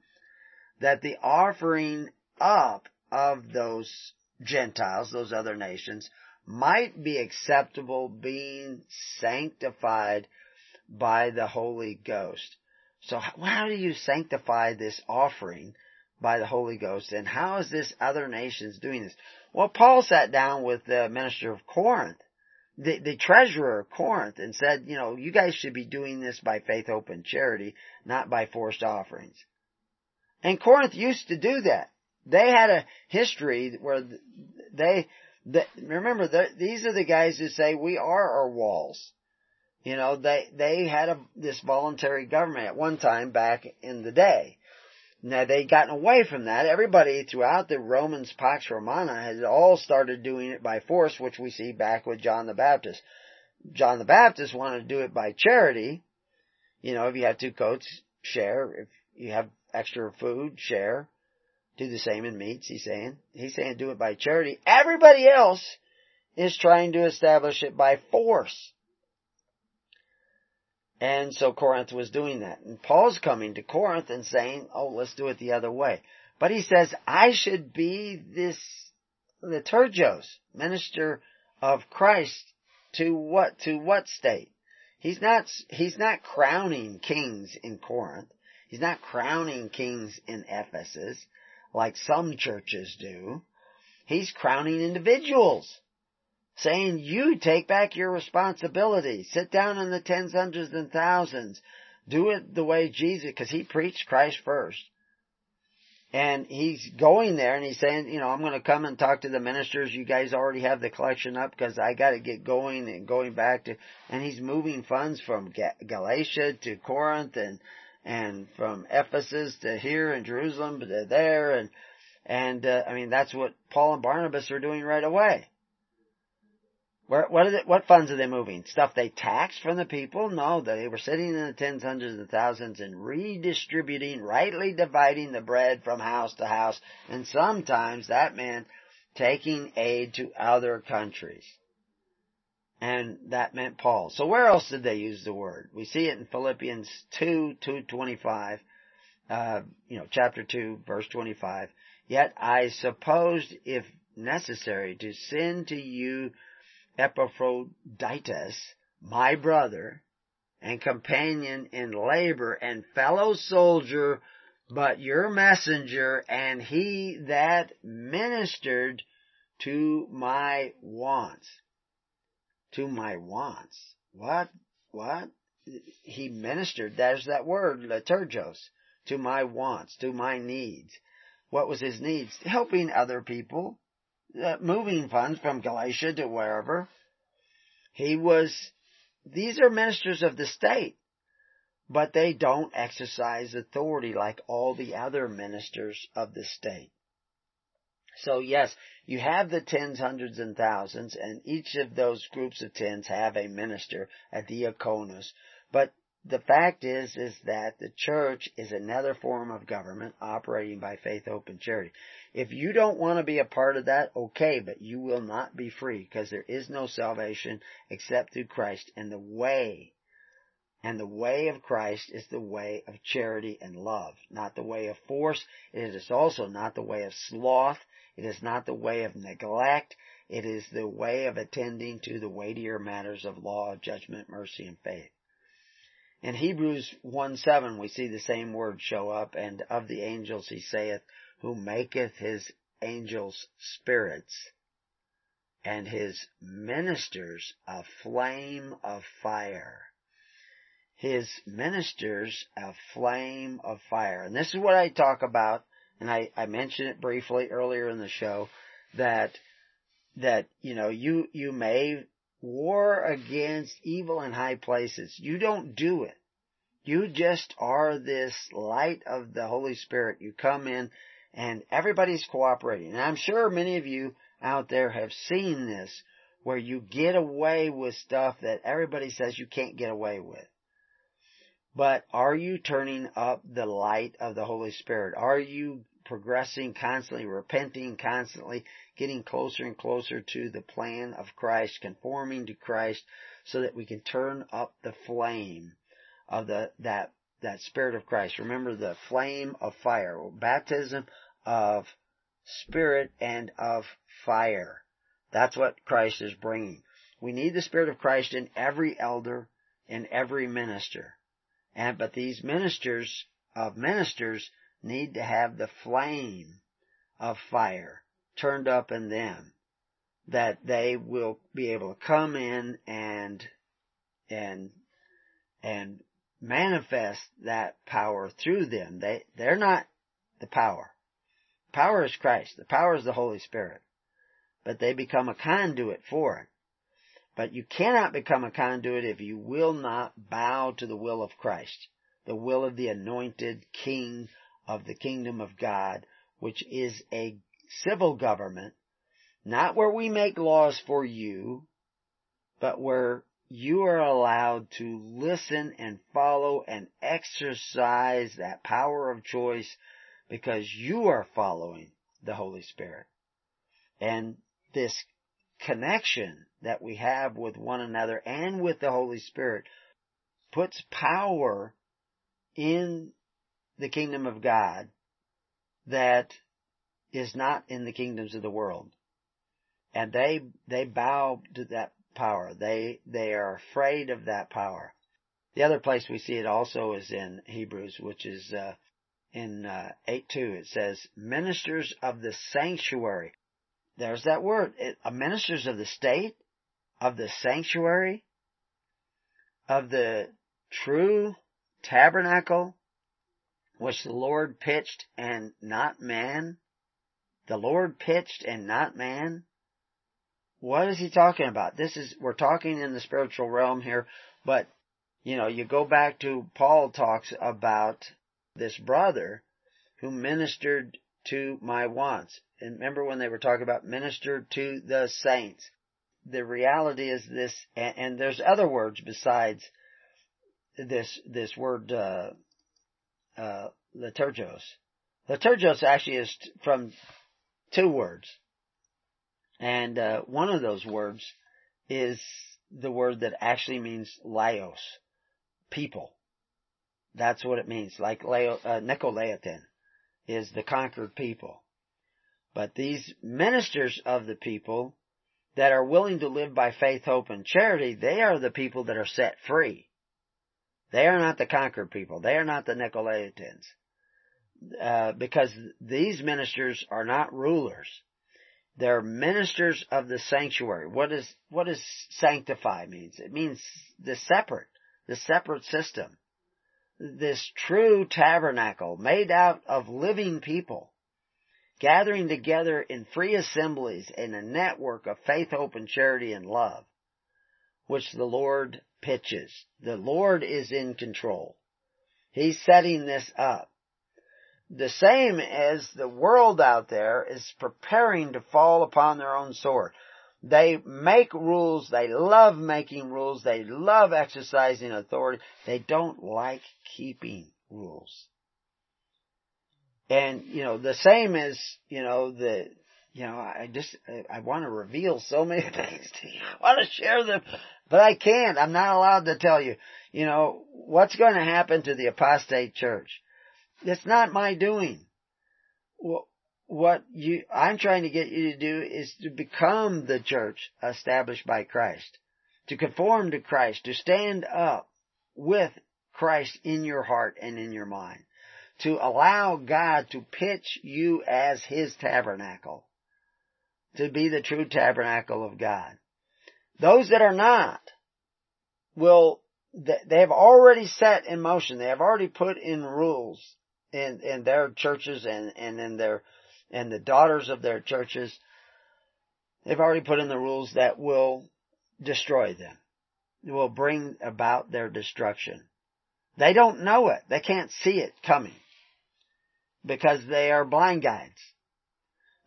that the offering up of those Gentiles, those other nations, might be acceptable being sanctified by the Holy Ghost. So how do you sanctify this offering by the Holy Ghost and how is this other nations doing this? Well, Paul sat down with the minister of Corinth, the, the treasurer of Corinth and said, you know, you guys should be doing this by faith, hope, and charity, not by forced offerings. And Corinth used to do that. They had a history where they, the, remember, the, these are the guys who say we are our walls. You know, they, they had a, this voluntary government at one time back in the day. Now they'd gotten away from that. Everybody throughout the Romans Pax Romana had all started doing it by force, which we see back with John the Baptist. John the Baptist wanted to do it by charity. You know, if you have two coats, share. If you have extra food, share. Do the same in meats, he's saying. He's saying do it by charity. Everybody else is trying to establish it by force. And so Corinth was doing that. And Paul's coming to Corinth and saying, oh, let's do it the other way. But he says, I should be this liturgos, minister of Christ to what, to what state? He's not, he's not crowning kings in Corinth. He's not crowning kings in Ephesus like some churches do. He's crowning individuals saying you take back your responsibility. Sit down in the tens, hundreds, and thousands. Do it the way Jesus, because he preached Christ first. And he's going there and he's saying, you know, I'm going to come and talk to the ministers. You guys already have the collection up because I got to get going and going back to, and he's moving funds from Galatia to Corinth and, and from Ephesus to here in Jerusalem to there and, and, uh, I mean, that's what Paul and Barnabas are doing right away. Where, what, it, what funds are they moving? Stuff they taxed from the people? No, they were sitting in the tens, hundreds, and thousands and redistributing, rightly dividing the bread from house to house. And sometimes that meant taking aid to other countries. And that meant Paul. So where else did they use the word? We see it in Philippians 2, 225, uh, you know, chapter 2, verse 25. Yet I supposed, if necessary, to send to you Epaphroditus, my brother and companion in labor and fellow soldier, but your messenger and he that ministered to my wants. To my wants. What? What? He ministered, there's that word, liturgos, to my wants, to my needs. What was his needs? Helping other people, uh, moving funds from Galatia to wherever. He was, these are ministers of the state, but they don't exercise authority like all the other ministers of the state. So yes, you have the tens, hundreds, and thousands, and each of those groups of tens have a minister, a diaconus. But the fact is, is that the church is another form of government operating by faith, hope, and charity. If you don't want to be a part of that, okay, but you will not be free because there is no salvation except through Christ and the way. And the way of Christ is the way of charity and love, not the way of force. It is also not the way of sloth. It is not the way of neglect. It is the way of attending to the weightier matters of law, judgment, mercy, and faith. In Hebrews 1 7, we see the same word show up, and of the angels he saith, who maketh his angels spirits, and his ministers a flame of fire. His ministers a flame of fire. And this is what I talk about and I, I mentioned it briefly earlier in the show, that, that, you know, you, you may war against evil in high places. You don't do it. You just are this light of the Holy Spirit. You come in and everybody's cooperating. And I'm sure many of you out there have seen this where you get away with stuff that everybody says you can't get away with. But are you turning up the light of the Holy Spirit? Are you progressing constantly, repenting constantly, getting closer and closer to the plan of Christ, conforming to Christ so that we can turn up the flame of the, that, that Spirit of Christ. Remember the flame of fire, baptism of Spirit and of fire. That's what Christ is bringing. We need the Spirit of Christ in every elder, in every minister. And, but these ministers of ministers need to have the flame of fire turned up in them that they will be able to come in and and and manifest that power through them. They they're not the power. Power is Christ. The power is the Holy Spirit. But they become a conduit for it. But you cannot become a conduit if you will not bow to the will of Christ, the will of the anointed King of the kingdom of God, which is a civil government, not where we make laws for you, but where you are allowed to listen and follow and exercise that power of choice because you are following the Holy Spirit. And this connection that we have with one another and with the Holy Spirit puts power in the kingdom of God that is not in the kingdoms of the world. And they, they bow to that power. They, they are afraid of that power. The other place we see it also is in Hebrews, which is, uh, in, uh, 8-2. It says, ministers of the sanctuary. There's that word. It, ministers of the state, of the sanctuary, of the true tabernacle, which the Lord pitched and not man? The Lord pitched and not man? What is he talking about? This is, we're talking in the spiritual realm here, but, you know, you go back to Paul talks about this brother who ministered to my wants. And remember when they were talking about ministered to the saints. The reality is this, and, and there's other words besides this, this word, uh, uh, liturgos. Liturgos actually is from two words. And uh, one of those words is the word that actually means laos, people. That's what it means. Like leo, uh, Nicolaitan is the conquered people. But these ministers of the people that are willing to live by faith, hope, and charity, they are the people that are set free. They are not the conquered people. They are not the Nicolaitans. Uh, because these ministers are not rulers. They're ministers of the sanctuary. What is, what does sanctify means? It means the separate, the separate system. This true tabernacle made out of living people gathering together in free assemblies in a network of faith, hope, and charity and love, which the Lord pitches. The Lord is in control. He's setting this up. The same as the world out there is preparing to fall upon their own sword. They make rules, they love making rules, they love exercising authority, they don't like keeping rules. And, you know, the same as, you know, the, you know, I just, I want to reveal so many things to you. I want to share them, but I can't. I'm not allowed to tell you, you know, what's going to happen to the apostate church. It's not my doing. What you, I'm trying to get you to do is to become the church established by Christ. To conform to Christ, to stand up with Christ in your heart and in your mind. To allow God to pitch you as His tabernacle to be the true tabernacle of God. Those that are not will, they have already set in motion, they have already put in rules in, in their churches and, and in their, and the daughters of their churches, they've already put in the rules that will destroy them. Will bring about their destruction. They don't know it. They can't see it coming because they are blind guides.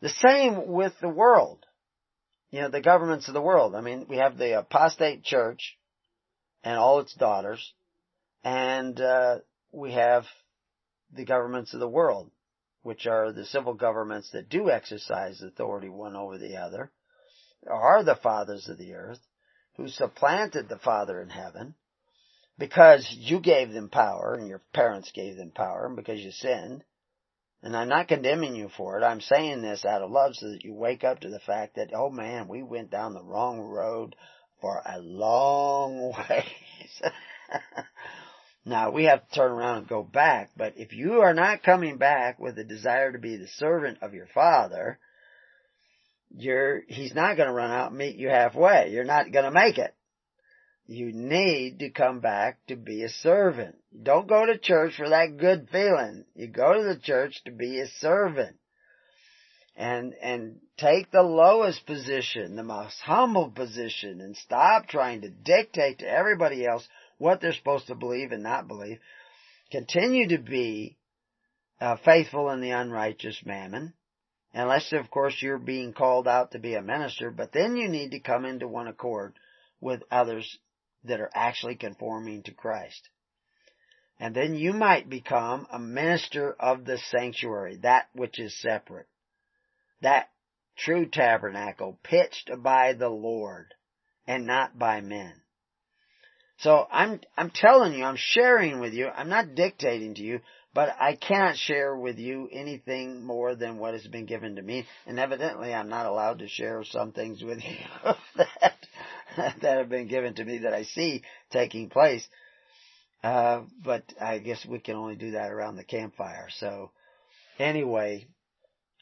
The same with the world. You know, the governments of the world. I mean, we have the apostate church and all its daughters, and uh, we have the governments of the world, which are the civil governments that do exercise authority one over the other, are the fathers of the earth, who supplanted the Father in heaven, because you gave them power and your parents gave them power because you sinned. And I'm not condemning you for it. I'm saying this out of love so that you wake up to the fact that, oh man, we went down the wrong road for a long ways. now we have to turn around and go back, but if you are not coming back with a desire to be the servant of your father, you're, he's not going to run out and meet you halfway. You're not going to make it. You need to come back to be a servant. Don't go to church for that good feeling. You go to the church to be a servant. And, and take the lowest position, the most humble position, and stop trying to dictate to everybody else what they're supposed to believe and not believe. Continue to be uh, faithful in the unrighteous mammon, unless of course you're being called out to be a minister, but then you need to come into one accord with others that are actually conforming to Christ. And then you might become a minister of the sanctuary, that which is separate. That true tabernacle pitched by the Lord and not by men. So I'm, I'm telling you, I'm sharing with you, I'm not dictating to you, but I cannot share with you anything more than what has been given to me, and evidently I'm not allowed to share some things with you that that have been given to me that I see taking place. Uh, but I guess we can only do that around the campfire. So anyway,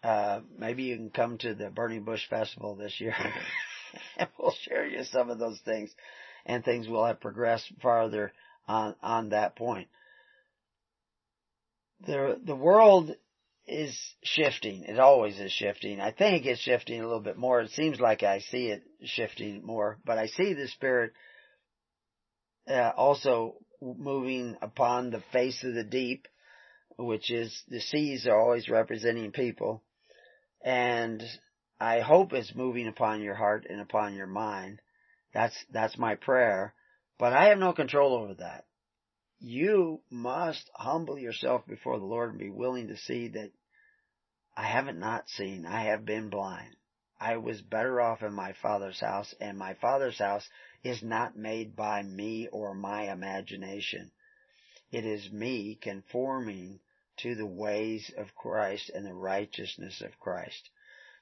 uh, maybe you can come to the Burning Bush Festival this year and we'll share you some of those things and things will have progressed farther on, on that point. The, the world is shifting. It always is shifting. I think it's shifting a little bit more. It seems like I see it shifting more, but I see the Spirit uh, also moving upon the face of the deep, which is the seas are always representing people. And I hope it's moving upon your heart and upon your mind. That's, that's my prayer. But I have no control over that. You must humble yourself before the Lord and be willing to see that I haven't not seen. I have been blind. I was better off in my father's house, and my father's house is not made by me or my imagination. It is me conforming to the ways of Christ and the righteousness of Christ.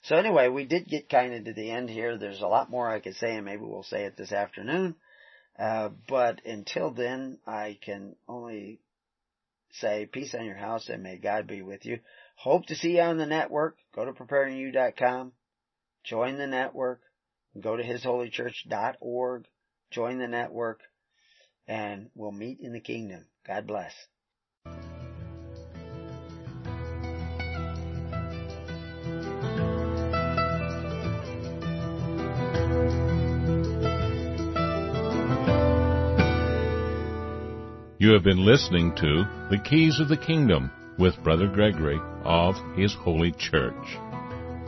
So anyway, we did get kind of to the end here. There's a lot more I could say, and maybe we'll say it this afternoon. Uh, but until then, I can only say peace on your house and may God be with you. Hope to see you on the network. Go to preparingyou.com. Join the network. Go to hisholychurch.org. Join the network. And we'll meet in the kingdom. God bless. You have been listening to The Keys of the Kingdom with Brother Gregory of His Holy Church.